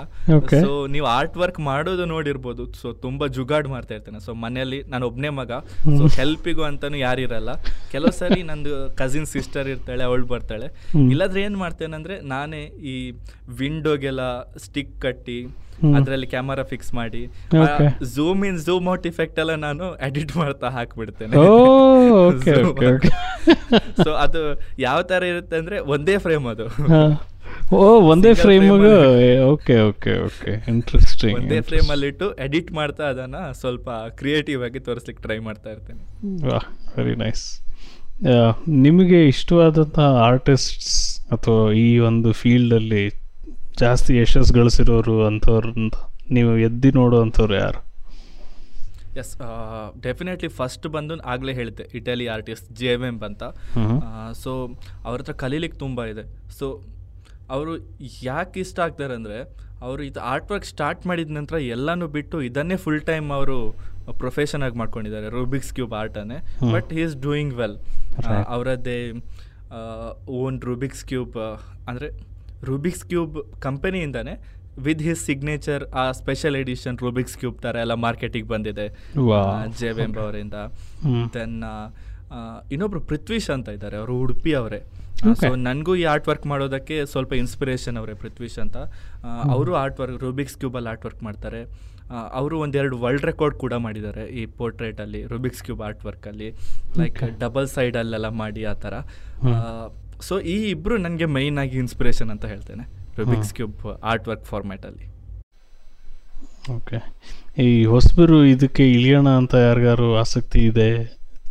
ಸೊ ನೀವು ಆರ್ಟ್ ವರ್ಕ್ ಮಾಡೋದು ನೋಡಿರ್ಬೋದು. ಸೊ ತುಂಬಾ ಜುಗಾಡ್ ಮಾಡ್ತಾ ಇರ್ತೇನೆ. ಸೊ ಮನೆಯಲ್ಲಿ ನಾನು ಒಬ್ಬನೇ ಮಗ. ಸೊ ಹೆಲ್ಪಿಗೂ ಅಂತಾನು ಯಾರಿರಲ್ಲ ಕೆಲವು ಸರಿ ನಂದು ಕಸಿನ್ ಸಿಸ್ಟರ್ ಇರ್ತಾಳೆ ಅವಳು ಬರ್ತಾಳೆ. ಇಲ್ಲಾದ್ರೆ ಏನು ಮಾಡ್ತೇನೆ ಅಂದ್ರೆ ನಾನೇ ಈ ವಿಂಡೋಗೆಲ್ಲ ಸ್ಟಿಕ್ ಕಟ್ಟಿ. ಅದರಲ್ಲಿ ಕ್ಯಾಮರಾ ಫಿಕ್ಸ್ ಮಾಡಿ. Zoom in zoom out effect ಎಲ್ಲ ನಾನು ಎಡಿಟ್ ಮಾಡ್ತಾ ಹಾಕ್ಬಿಡ್ತೇನೆ. ಸೊ ಅದು ಯಾವ ತರ ಇರುತ್ತೆ ಅಂದ್ರೆ ಒಂದೇ ಫ್ರೇಮ್ ಅದು. ಓ ಒಂದೇ frame okay okay okay interesting ಒಂದೇ ಫ್ರೇಮ್ ಅಲ್ಲಿ ಇಟ್ಟು ಎಡಿಟ್ ಮಾಡ್ತಾ ಅದನ್ನ ಸ್ವಲ್ಪ ಕ್ರಿಯೇಟಿವ್ ಆಗಿ ತೋರಿಸ್ಲಿಕ್ಕೆ ಟ್ರೈ ಮಾಡ್ತಾ ಇರ್ತೇನೆ. ವಾಹ್ ವೆರಿ ನೈಸ್ ನಿಮಗೆ ಇಷ್ಟವಾದಂತಹ ಆರ್ಟಿಸ್ಟ್ಸ್ ಅಥವಾ ಈ ಒಂದು ಫೀಲ್ಡಲ್ಲಿ ಜಾಸ್ತಿ ಯಶಸ್ಸು ಗಳಿಸಿರೋರು ಅಂಥವ್ರು ನೀವು ಎದ್ದಿ ನೋಡುವಂಥವ್ರು ಯಾರು ಎಸ್ ಡೆಫಿನೆಟ್ಲಿ ಫಸ್ಟ್ ಬಂದು ಆಗಲೇ ಹೇಳಿದ್ದೆ ಇಟಲಿ ಆರ್ಟಿಸ್ಟ್ ಜೆ ಎಂ ಅಂತ. ಸೊ ಅವ್ರ ಹತ್ರ ಕಲೀಲಿಕ್ಕೆ ತುಂಬ ಇದೆ ಸೊ ಅವರು ಯಾಕೆ ಇಷ್ಟ ಆಗ್ತಾರೆ ಅಂದರೆ ಅವರು ಇದು ಆರ್ಟ್ ವರ್ಕ್ ಸ್ಟಾರ್ಟ್ ಮಾಡಿದ ನಂತರ ಎಲ್ಲನೂ ಬಿಟ್ಟು ಇದನ್ನೇ ಫುಲ್ ಟೈಮ್ ಅವರು ಪ್ರೊಫೆಷನ್ ಆಗಿ ಮಾಡ್ಕೊಂಡಿದ್ದಾರೆ Rubik's cube ಆರ್ಟನ್ನೇ. But he is doing well. ಅವರದ್ದೇ ಓನ್ ರೂಬಿಕ್ಸ್ ಕ್ಯೂಬ್ ಅಂದರೆ ರೂಬಿಕ್ಸ್ ಕ್ಯೂಬ್ ಕಂಪನಿಯಿಂದಾನೆ ವಿತ್ ಹಿಸ್ ಸಿಗ್ನೇಚರ್ ಆ ಸ್ಪೆಷಲ್ ಎಡಿಷನ್ ರೂಬಿಕ್ಸ್ ಕ್ಯೂಬ್ ಥರ ಎಲ್ಲ ಮಾರ್ಕೆಟಿಗೆ ಬಂದಿದೆ. ಜೆ ಜೆವೆಂಬ್ ಅವರಿಂದ. ದೆನ್ ಇನ್ನೊಬ್ರು ಪೃಥ್ವೀಶ್ ಅಂತ ಇದ್ದಾರೆ ಅವರು ಉಡುಪಿ ಅವರೇ. ಸೊ ನನಗೂ ಈ ಆರ್ಟ್ ವರ್ಕ್ ಮಾಡೋದಕ್ಕೆ ಸ್ವಲ್ಪ ಇನ್ಸ್ಪಿರೇಷನ್ ಅವರೇ ಪೃಥ್ವೀಶ್ ಅಂತ. ಅವರು ಆರ್ಟ್ ವರ್ಕ್ ರೂಬಿಕ್ಸ್ ಕ್ಯೂಬಲ್ಲಿ ಆರ್ಟ್ ವರ್ಕ್ ಮಾಡ್ತಾರೆ ಅವರು ಒಂದೆರಡು ವರ್ಲ್ಡ್ ರೆಕಾರ್ಡ್ ಕೂಡ ಮಾಡಿದ್ದಾರೆ ಈ ಪೋರ್ಟ್ರೇಟಲ್ಲಿ ರೂಬಿಕ್ಸ್ ಕ್ಯೂಬ್ ಆರ್ಟ್ ವರ್ಕಲ್ಲಿ ಲೈಕ್ ಡಬಲ್ ಸೈಡಲ್ಲೆಲ್ಲ ಮಾಡಿ ಆ ಥರ ಸೊ ಈ ಇಬ್ಬರು ನನಗೆ ಮೈನ್ ಆಗಿ ಇನ್ಸ್ಪಿರೇಷನ್ ಅಂತ ಹೇಳ್ತೇನೆ. ರುಬಿಕ್ಸ್ ಕ್ಯೂಬ್ ಆರ್ಟ್ ವರ್ಕ್ ಫಾರ್ಮ್ಯಾಟಲ್ಲಿ ಓಕೆ ಈ ಹೊಸಬರು ಇದಕ್ಕೆ ಇಳಿಯೋಣ ಅಂತ ಯಾರಿಗಾರು ಆಸಕ್ತಿ ಇದೆ?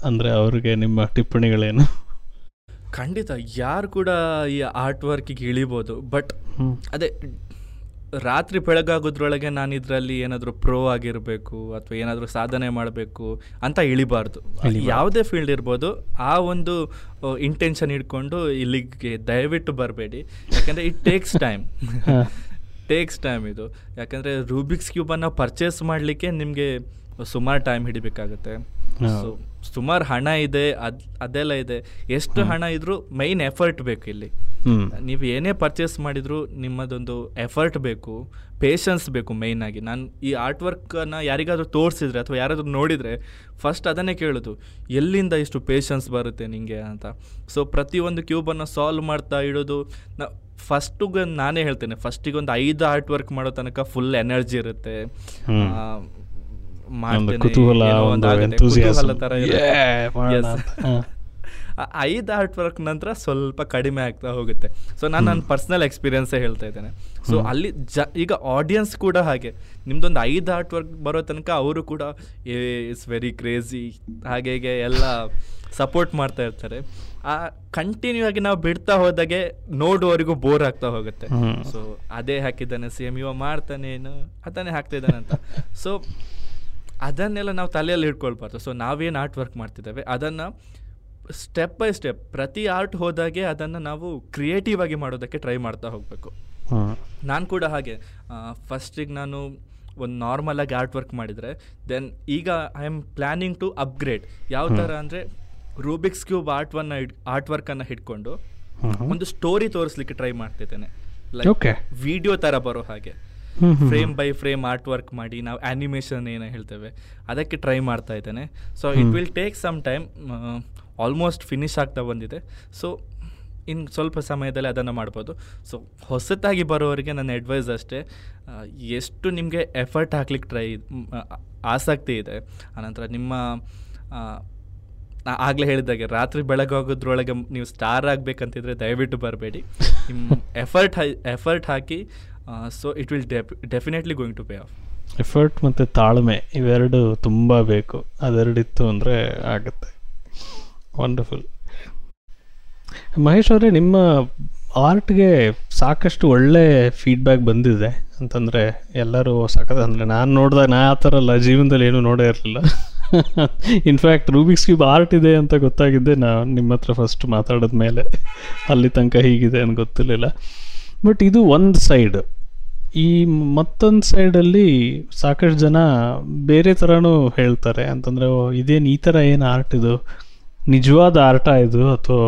ಅಂದರೆ ಅವರಿಗೆ ನಿಮ್ಮ ಟಿಪ್ಪಣಿಗಳೇನು? ಖಂಡಿತ. ಯಾರು ಕೂಡ ಈ ಆರ್ಟ್ ವರ್ಕಿಗೆ ಇಳಿಬೋದು. ಬಟ್. ಅದೇ ರಾತ್ರಿ ಬೆಳಗಾಗೋದ್ರೊಳಗೆ ನಾನು ಇದರಲ್ಲಿ ಏನಾದರೂ ಪ್ರೋ ಆಗಿರಬೇಕು ಅಥವಾ ಏನಾದರೂ ಸಾಧನೆ ಮಾಡಬೇಕು ಅಂತ ಇಳಿಬಾರ್ದು. ಯಾವುದೇ ಫೀಲ್ಡ್ ಇರ್ಬೋದು ಆ ಒಂದು ಇಂಟೆನ್ಷನ್ ಇಟ್ಕೊಂಡು ಇಲ್ಲಿಗೆ ದಯವಿಟ್ಟು ಬರಬೇಡಿ. ಯಾಕಂದರೆ it takes time takes time ಇದು. ಯಾಕಂದರೆ ರೂಬಿಕ್ಸ್ ಕ್ಯೂಬನ್ನು ಪರ್ಚೇಸ್ ಮಾಡಲಿಕ್ಕೆ ನಿಮಗೆ ಸುಮಾರು ಟೈಮ್ ಹಿಡಿಬೇಕಾಗುತ್ತೆ. ಸುಮಾರು ಹಣ ಇದೆ ಅದ್ ಅದೆಲ್ಲ ಇದೆ. ಎಷ್ಟು ಹಣ ಇದ್ರೂ ಮೈನ್ ಎಫರ್ಟ್ ಬೇಕು ಇಲ್ಲಿ. ನೀವು ಏನೇ ಪರ್ಚೇಸ್ ಮಾಡಿದ್ರು ನಿಮ್ಮದೊಂದು ಎಫರ್ಟ್ ಬೇಕು ಪೇಷನ್ಸ್ ಬೇಕು ಮೇಯ್ನ್ ಆಗಿ. ನಾನು ಈ ಆರ್ಟ್ ವರ್ಕನ್ನು ಯಾರಿಗಾದರೂ ತೋರಿಸಿದ್ರೆ ಅಥವಾ ಯಾರಾದರೂ ನೋಡಿದರೆ ಫಸ್ಟ್ ಅದನ್ನೇ ಕೇಳೋದು ಎಲ್ಲಿಂದ ಇಷ್ಟು ಪೇಷನ್ಸ್ ಬರುತ್ತೆ ನಿಮಗೆ ಅಂತ. ಸೊ ಪ್ರತಿಯೊಂದು ಕ್ಯೂಬನ್ನು ಸಾಲ್ವ್ ಮಾಡ್ತಾ ಇಡೋದು ನಾ ಫಸ್ಟಿಗೆ ನಾನೇ ಹೇಳ್ತೇನೆ. ಫಸ್ಟಿಗೆ ಒಂದು ಐದು ಆರ್ಟ್ ವರ್ಕ್ ಮಾಡೋ ತನಕ ಫುಲ್ ಎನರ್ಜಿ ಇರುತ್ತೆ. ಒಂದು ಕುತೂಹಲ ಐದು ಆರ್ಟ್ ವರ್ಕ್ ನಂತರ ಸ್ವಲ್ಪ ಕಡಿಮೆ ಆಗ್ತಾ ಹೋಗುತ್ತೆ. ಸೊ ನಾನು ನನ್ನ ಪರ್ಸ್ನಲ್ ಎಕ್ಸ್ಪೀರಿಯನ್ಸೇ ಹೇಳ್ತಾ ಇದ್ದೇನೆ. ಸೊ ಅಲ್ಲಿ ಜ ಈಗ ಆಡಿಯನ್ಸ್ ಕೂಡ ಹಾಗೆ. ನಿಮ್ದೊಂದು ಐದು ಆರ್ಟ್ ವರ್ಕ್ ಬರೋ ತನಕ ಅವರು ಕೂಡ ಏ ಇಟ್ಸ್ ವೆರಿ ಕ್ರೇಜಿ ಹಾಗೆ ಹೀಗೆ ಎಲ್ಲ ಸಪೋರ್ಟ್ ಮಾಡ್ತಾ ಇರ್ತಾರೆ. ಆ ಕಂಟಿನ್ಯೂ ಆಗಿ ನಾವು ಬಿಡ್ತಾ ಹೋದಾಗೆ ನೋಡುವವರಿಗೂ ಬೋರ್ ಆಗ್ತಾ ಹೋಗುತ್ತೆ. ಸೊ ಅದೇ ಹಾಕಿದ್ದಾನೆ ಸೇಮ್ ಇವ ಮಾಡ್ತಾನೆ ಏನು ಅದನ್ನೇ ಹಾಕ್ತಾ ಇದ್ದಾನೆ ಅಂತ. ಸೊ ಅದನ್ನೆಲ್ಲ ನಾವು ತಲೆಯಲ್ಲಿ ಇಟ್ಕೊಳ್ಬಾರ್ದು. ಸೊ ನಾವೇನು ಆರ್ಟ್ ವರ್ಕ್ ಮಾಡ್ತಿದ್ದೇವೆ ಅದನ್ನು ಸ್ಟೆಪ್ ಬೈ ಸ್ಟೆಪ್ ಪ್ರತಿ ಆರ್ಟ್ ಹೋದಾಗೆ ಅದನ್ನು ನಾವು ಕ್ರಿಯೇಟಿವ್ ಆಗಿ ಮಾಡೋದಕ್ಕೆ ಟ್ರೈ ಮಾಡ್ತಾ ಹೋಗಬೇಕು. ನಾನು ಕೂಡ ಹಾಗೆ ಫಸ್ಟಿಗೆ ನಾನು ಒಂದು ನಾರ್ಮಲ್ ಆಗಿ ಆರ್ಟ್ ವರ್ಕ್ ಮಾಡಿದರೆ ದೆನ್ ಈಗ I am planning to upgrade ಯಾವ ಥರ ಅಂದರೆ ರೂಬಿಕ್ಸ್ ಕ್ಯೂಬ್ ಆರ್ಟ್ ವನ್ನ ಆರ್ಟ್ ವರ್ಕನ್ನು ಹಿಡ್ಕೊಂಡು ಒಂದು ಸ್ಟೋರಿ ತೋರಿಸ್ಲಿಕ್ಕೆ ಟ್ರೈ ಮಾಡ್ತಿದ್ದೇನೆ. ಲೈಕ್ ವಿಡಿಯೋ ಥರ ಬರೋ ಹಾಗೆ. Frame by frame art work ಮಾಡಿ ನಾವು ಆ್ಯನಿಮೇಷನ್ ಏನೋ ಹೇಳ್ತೇವೆ ಅದಕ್ಕೆ ಟ್ರೈ ಮಾಡ್ತಾ ಇದ್ದೇನೆ. So it will take some time almost finish ಆಗ್ತಾ ಬಂದಿದೆ. ಸೊ ಇನ್ನು ಸ್ವಲ್ಪ ಸಮಯದಲ್ಲಿ ಅದನ್ನು ಮಾಡ್ಬೋದು. ಸೊ ಹೊಸತಾಗಿ ಬರೋವರಿಗೆ ನನ್ನ ಅಡ್ವೈಸ್ ಅಷ್ಟೇ ಎಷ್ಟು ನಿಮಗೆ ಎಫರ್ಟ್ ಹಾಕ್ಲಿಕ್ಕೆ ಟ್ರೈ ಆಸಕ್ತಿ ಇದೆ ಆನಂತರ ನಿಮ್ಮ ಆಗಲೇ ಹೇಳಿದಾಗೆ ರಾತ್ರಿ ಬೆಳಗಾಗೋದ್ರೊಳಗೆ ನೀವು ಸ್ಟಾರ್ ಆಗಬೇಕಂತಿದ್ರೆ ದಯವಿಟ್ಟು ಬರಬೇಡಿ. ನಿಮ್ಮ effort effort hockey so it will definitely going to pay off effort ಮತ್ತು ತಾಳ್ಮೆ ಇವೆರಡು ತುಂಬ ಬೇಕು. ಅದೆರಡಿತ್ತು ಅಂದರೆ ಆಗುತ್ತೆ. ವಂಡರ್ಫುಲ್ ಮಹೇಶ್ ಅವರೇ, ನಿಮ್ಮ ಆರ್ಟ್ಗೆ ಸಾಕಷ್ಟು ಒಳ್ಳೆ ಫೀಡ್ಬ್ಯಾಕ್ ಬಂದಿದೆ ಅಂತಂದರೆ ಎಲ್ಲರೂ ಸಾಕದ, ಅಂದರೆ ನಾನು ನೋಡಿದಾಗ, ನಾ ಆ ಥರ ಅಲ್ಲ, ಜೀವನದಲ್ಲಿ ಏನೂ ನೋಡೇ ಇರಲಿಲ್ಲ. ಇನ್ಫ್ಯಾಕ್ಟ್ ರೂಬಿಕ್ಸ್ ಕ್ಯೂಬ್ ಆರ್ಟ್ ಇದೆ ಅಂತ ಗೊತ್ತಾಗಿದ್ದೆ. ನಾನು ನಿಮ್ಮ ಹತ್ರ ಫಸ್ಟ್ ಮಾತಾಡಿದ ಮೇಲೆ ಅಲ್ಲಿ ತನಕ ಹೀಗಿದೆ ಅಂತ ಗೊತ್ತಿರಲಿಲ್ಲ. ಬಟ್ ಇದು ಒಂದು ಸೈಡ್ ಈ ಮತ್ತೊಂದು ಸೈಡಲ್ಲಿ ಸಾಕಷ್ಟು ಜನ ಬೇರೆ ಥರನೂ ಹೇಳ್ತಾರೆ. ಅಂತಂದರೆ ಇದೇನು ಈ ಥರ ಏನು ಆರ್ಟ್ ಇದು? ನಿಜವಾದ ಆರ್ಟ ಇದು? ಅಥವಾ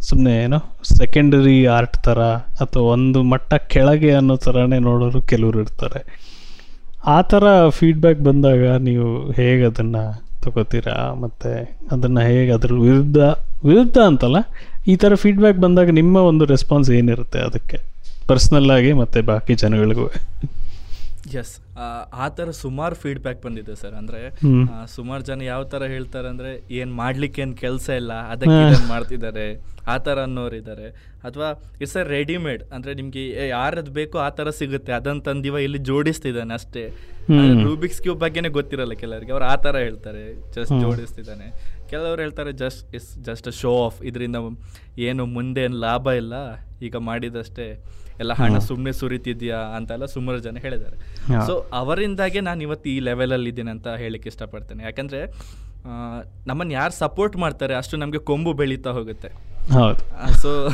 ಸುಮ್ಮನೆ ಏನೋ ಸೆಕೆಂಡರಿ ಆರ್ಟ್ ಥರ ಅಥವಾ ಒಂದು ಮಟ್ಟ ಕೆಳಗೆ ಅನ್ನೋ ಥರನೇ ನೋಡೋರು ಕೆಲವರು ಇರ್ತಾರೆ. ಆ ಥರ ಫೀಡ್ಬ್ಯಾಕ್ ಬಂದಾಗ ನೀವು ಹೇಗೆ ಅದನ್ನು ತಗೋತೀರಾ? ಮತ್ತು ಅದನ್ನು ಹೇಗೆ ಅದ್ರ ವಿರುದ್ಧ ವಿರುದ್ಧ ಅಂತಲ್ಲ? ಈ ಥರ ಫೀಡ್ಬ್ಯಾಕ್ ಬಂದಾಗ ನಿಮ್ಮ ಒಂದು ರೆಸ್ಪಾನ್ಸ್ ಏನಿರುತ್ತೆ ಅದಕ್ಕೆ? ಪರ್ಸ್ನಲ್ಲಾಗಿ ಮತ್ತು ಬಾಕಿ ಜನಗಳಿಗೂ? ಎಸ್ ಆ ಥರ ಸುಮಾರು ಫೀಡ್ಬ್ಯಾಕ್ ಬಂದಿದೆ ಸರ್. ಅಂದರೆ ಸುಮಾರು ಜನ ಯಾವ ಥರ ಹೇಳ್ತಾರೆ ಅಂದರೆ ಏನು ಮಾಡ್ಲಿಕ್ಕೆ ಏನು ಕೆಲಸ ಇಲ್ಲ ಅದಕ್ಕೆ ಮಾಡ್ತಿದ್ದಾರೆ ಆ ಥರ ಅನ್ನೋರಿದ್ದಾರೆ. ಅಥವಾ ಇಟ್ಸ್ ಅ ರೆಡಿಮೇಡ್ ಅಂದರೆ ನಿಮಗೆ ಯಾರದು ಬೇಕೋ ಆ ಥರ ಸಿಗುತ್ತೆ. ಅದನ್ನು ತಂದಿವ ಇಲ್ಲಿ ಜೋಡಿಸ್ತಿದ್ದಾನೆ ಅಷ್ಟೇ. ರೂಬಿಕ್ಸ್ ಕ್ಯೂಬ್ ಬಗ್ಗೆನೇ ಗೊತ್ತಿರಲ್ಲ ಕೆಲವರಿಗೆ. ಅವ್ರು ಆ ಥರ ಹೇಳ್ತಾರೆ. ಜಸ್ಟ್. ಜೋಡಿಸ್ತಿದ್ದಾನೆ. ಕೆಲವರು ಹೇಳ್ತಾರೆ just is just show off ಇದರಿಂದ ಏನು ಮುಂದೆ ಏನು ಲಾಭ ಇಲ್ಲ. ಈಗ ಮಾಡಿದಷ್ಟೇ ಎಲ್ಲ ಹಣ ಸುಮ್ಮನೆ ಸುರಿತಿದ್ಯಾ? ಅಂತೆಲ್ಲ ಸುಮಾರು ಜನ ಹೇಳಿದ್ದಾರೆ. ಸೊ ಅವರಿಂದಾಗೆ ನಾನು ಇವತ್ತು ಈ ಲೆವೆಲಲ್ಲಿ ಇದ್ದೀನಿ ಅಂತ ಹೇಳಕ್ಕೆ ಇಷ್ಟಪಡ್ತೇನೆ. ಯಾಕಂದರೆ ನಮ್ಮನ್ನು ಯಾರು ಸಪೋರ್ಟ್ ಮಾಡ್ತಾರೆ ಅಷ್ಟು ನಮಗೆ ಕೊಂಬು ಬೆಳೀತಾ ಹೋಗುತ್ತೆ. ಸೊ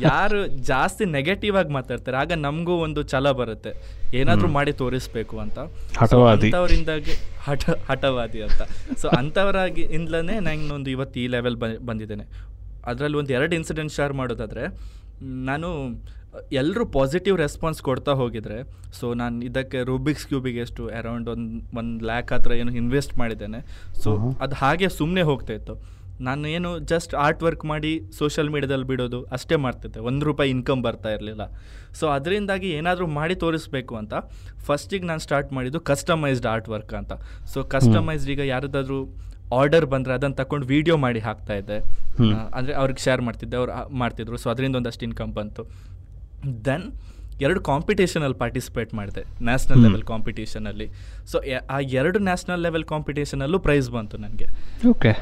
ಯಾರು ಜಾಸ್ತಿ ನೆಗೆಟಿವ್ ಆಗಿ ಮಾತಾಡ್ತಾರೆ ಆಗ ನಮಗೂ ಒಂದು ಛಲ ಬರುತ್ತೆ. ಏನಾದರೂ ಮಾಡಿ ತೋರಿಸ್ಬೇಕು ಅಂತ. ಅಂಥವರಿಂದಾಗಿ ಹಠ ಹಠವಾದಿ ಅಂತ. ಸೊ ಅಂಥವರಾಗಿ ಇಂದಲೇ ನಂಗೆ ಇವತ್ತು ಈ ಲೆವೆಲ್ ಬಂದಿದ್ದೇನೆ. ಅದರಲ್ಲಿ ಒಂದು ಎರಡು ಇನ್ಸಿಡೆಂಟ್ ಶೇರ್ ಮಾಡೋದಾದರೆ ನಾನು ಎಲ್ಲರೂ ಪಾಸಿಟಿವ್ ರೆಸ್ಪಾನ್ಸ್ ಕೊಡ್ತಾ ಹೋಗಿದ್ರೆ ಸೊ ನಾನು ಇದಕ್ಕೆ ರೂಬಿಕ್ಸ್ ಕ್ಯೂಬಿಗೆ ಎಷ್ಟು ಅರೌಂಡ್ ಒಂದು ಒಂದು ಲ್ಯಾಕ್ ಹತ್ರ ಏನು ಇನ್ವೆಸ್ಟ್ ಮಾಡಿದ್ದೇನೆ. ಸೊ ಅದು ಹಾಗೆ ಸುಮ್ಮನೆ ಹೋಗ್ತಾ ಇತ್ತು. ನಾನು ಏನು ಜಸ್ಟ್ ಆರ್ಟ್ ವರ್ಕ್ ಮಾಡಿ ಸೋಷಿಯಲ್ ಮೀಡ್ಯಾದಲ್ಲಿ ಬಿಡೋದು ಅಷ್ಟೇ ಮಾಡ್ತಿದ್ದೆ. ಒಂದು ರೂಪಾಯಿ ಇನ್ಕಮ್ ಬರ್ತಾ ಇರಲಿಲ್ಲ. ಸೊ ಅದರಿಂದಾಗಿ ಏನಾದರೂ ಮಾಡಿ ತೋರಿಸ್ಬೇಕು ಅಂತ ಫಸ್ಟಿಗೆ ನಾನು ಸ್ಟಾರ್ಟ್ ಮಾಡಿದ್ದು ಕಸ್ಟಮೈಸ್ಡ್ ಆರ್ಟ್ ವರ್ಕ್ ಅಂತ. ಸೊ ಕಸ್ಟಮೈಸ್ಡ್ ಈಗ ಯಾರದಾದ್ರೂ ಆರ್ಡರ್ ಬಂದರೆ ಅದನ್ನು ತಗೊಂಡು ವಿಡಿಯೋ ಮಾಡಿ ಹಾಕ್ತಾ ಇದ್ದೆ. ಅಂದರೆ ಅವ್ರಿಗೆ ಶೇರ್ ಮಾಡ್ತಿದ್ದೆ ಅವ್ರು ಮಾಡ್ತಿದ್ರು. ಸೊ ಅದರಿಂದ ಒಂದಷ್ಟು ಇನ್ಕಮ್ ಬಂತು. ದೆನ್ ಎರಡು ಕಾಂಪಿಟೇಷನಲ್ಲಿ ಪಾರ್ಟಿಸಿಪೇಟ್ ಮಾಡಿದೆ. ನ್ಯಾಷನಲ್ ಲೆವೆಲ್ ಕಾಂಪಿಟೇಷನಲ್ಲಿ ಸೊ ಆ ಎರಡು ನ್ಯಾಷನಲ್ ಲೆವೆಲ್ ಕಾಂಪಿಟೇಷನಲ್ಲೂ ಪ್ರೈಸ್ ಬಂತು ನನಗೆ. ಓಕೆ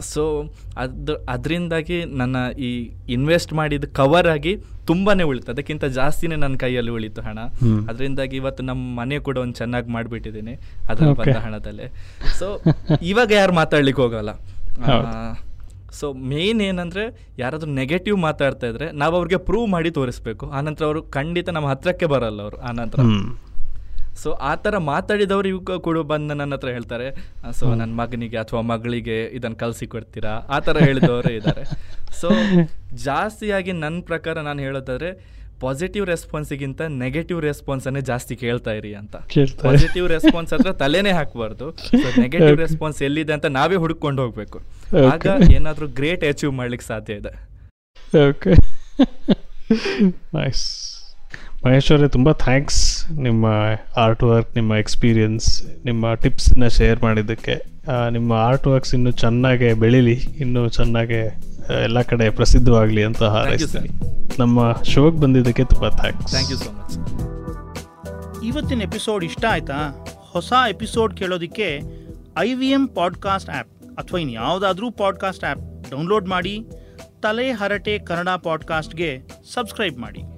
ಸೊ ಅದು ಅದರಿಂದಾಗಿ ನನ್ನ ಈ ಇನ್ವೆಸ್ಟ್ ಮಾಡಿದ ಕವರ್ ಆಗಿ ತುಂಬಾ ಉಳಿತು. ಅದಕ್ಕಿಂತ ಜಾಸ್ತಿನೇ ನನ್ನ ಕೈಯಲ್ಲಿ ಉಳಿತು ಹಣ. ಅದರಿಂದಾಗಿ ಇವತ್ತು ನಮ್ಮ ಮನೆ ಕೂಡ ಒಂದು ಚೆನ್ನಾಗಿ ಮಾಡಿಬಿಟ್ಟಿದ್ದೀನಿ ಅದರ. ಬಂದ ಹಣದಲ್ಲೇ. ಸೊ ಇವಾಗ ಯಾರು ಮಾತಾಡ್ಲಿಕ್ಕೆ ಹೋಗಲ್ಲ. ಸೊ ಮೇನ್ ಏನಂದ್ರೆ ಯಾರಾದ್ರೂ ನೆಗೆಟಿವ್ ಮಾತಾಡ್ತಾ ಇದ್ರೆ ನಾವು ಅವ್ರಿಗೆ ಪ್ರೂವ್ ಮಾಡಿ ತೋರಿಸ್ಬೇಕು. ಆನಂತರ ಅವರು ಖಂಡಿತ ನಮ್ಮ ಹತ್ರಕ್ಕೆ ಬರಲ್ಲ ಅವರು ಆನಂತರ ಸೊ ಆ ಥರ ಮಾತಾಡಿದವರು ಇವಾಗ ಕೂಡ ಬಂದು ನನ್ನ ಹತ್ರ ಹೇಳ್ತಾರೆ ಸೊ ನನ್ನ ಮಗನಿಗೆ ಅಥವಾ ಮಗಳಿಗೆ ಇದನ್ನು ಕಲಸಿ ಕೊಡ್ತೀರಾ? ಆ ಥರ ಹೇಳಿದವರು ಇದ್ದಾರೆ ಸೊ ಜಾಸ್ತಿಯಾಗಿ ನನ್ನ ಪ್ರಕಾರ ನಾನು ಹೇಳೋದಾದ್ರೆ ಪಾಸಿಟಿವ್ ರೆಸ್ಪಾನ್ಸಿಗಿಂತ ನೆಗೆಟಿವ್ ರೆಸ್ಪಾನ್ಸನ್ನೇ ಜಾಸ್ತಿ ಕೇಳ್ತಾ ಇರಿ ಅಂತ. ಪಾಸಿಟಿವ್ ರೆಸ್ಪಾನ್ಸ್ ಹತ್ರ ತಲೆನೇ ಹಾಕಬಾರ್ದು. ನೆಗೆಟಿವ್ ರೆಸ್ಪಾನ್ಸ್ ಎಲ್ಲಿದೆ ಅಂತ ನಾವೇ ಹುಡುಕೊಂಡು ಹೋಗ್ಬೇಕು. ಆಗ ಏನಾದ್ರೂ ಏನಾದರೂ ಗ್ರೇಟ್ ಅಚೀವ್ ಮಾಡ್ಲಿಕ್ಕೆ ಸಾಧ್ಯ ಇದೆ. ಓಕೆ ನೈಸ್ ಮಹೇಶ್ ಅವರೇ ತುಂಬ ಥ್ಯಾಂಕ್ಸ್ ನಿಮ್ಮ ಆರ್ಟ್ ವರ್ಕ್ ನಿಮ್ಮ ಎಕ್ಸ್ಪೀರಿಯನ್ಸ್ ನಿಮ್ಮ ಟಿಪ್ಸನ್ನ ಶೇರ್ ಮಾಡಿದ್ದಕ್ಕೆ. ನಿಮ್ಮ ಆರ್ಟ್ ವರ್ಕ್ಸ್ ಇನ್ನೂ ಚೆನ್ನಾಗೆ ಬೆಳೀಲಿ ಇನ್ನೂ ಚೆನ್ನಾಗೆ ಎಲ್ಲ ಕಡೆ ಪ್ರಸಿದ್ಧವಾಗಲಿ ಅಂತ ಹಾರೈಸ್ತೀನಿ. ನಮ್ಮ ಶೋಗೆ ಬಂದಿದ್ದಕ್ಕೆ ತುಂಬ thanks thank you so much ಇವತ್ತಿನ ಎಪಿಸೋಡ್ ಇಷ್ಟ ಆಯ್ತಾ? ಹೊಸ ಎಪಿಸೋಡ್ ಕೇಳೋದಕ್ಕೆ I V M podcast app ಅಥವಾ ಇನ್ನು ಯಾವುದಾದ್ರೂ ಪಾಡ್ಕಾಸ್ಟ್ ಆ್ಯಪ್ ಡೌನ್ಲೋಡ್ ಮಾಡಿ ತಲೆ ಹರಟೆ ಕನ್ನಡ ಪಾಡ್ಕಾಸ್ಟ್ಗೆ ಸಬ್ಸ್ಕ್ರೈಬ್ ಮಾಡಿ.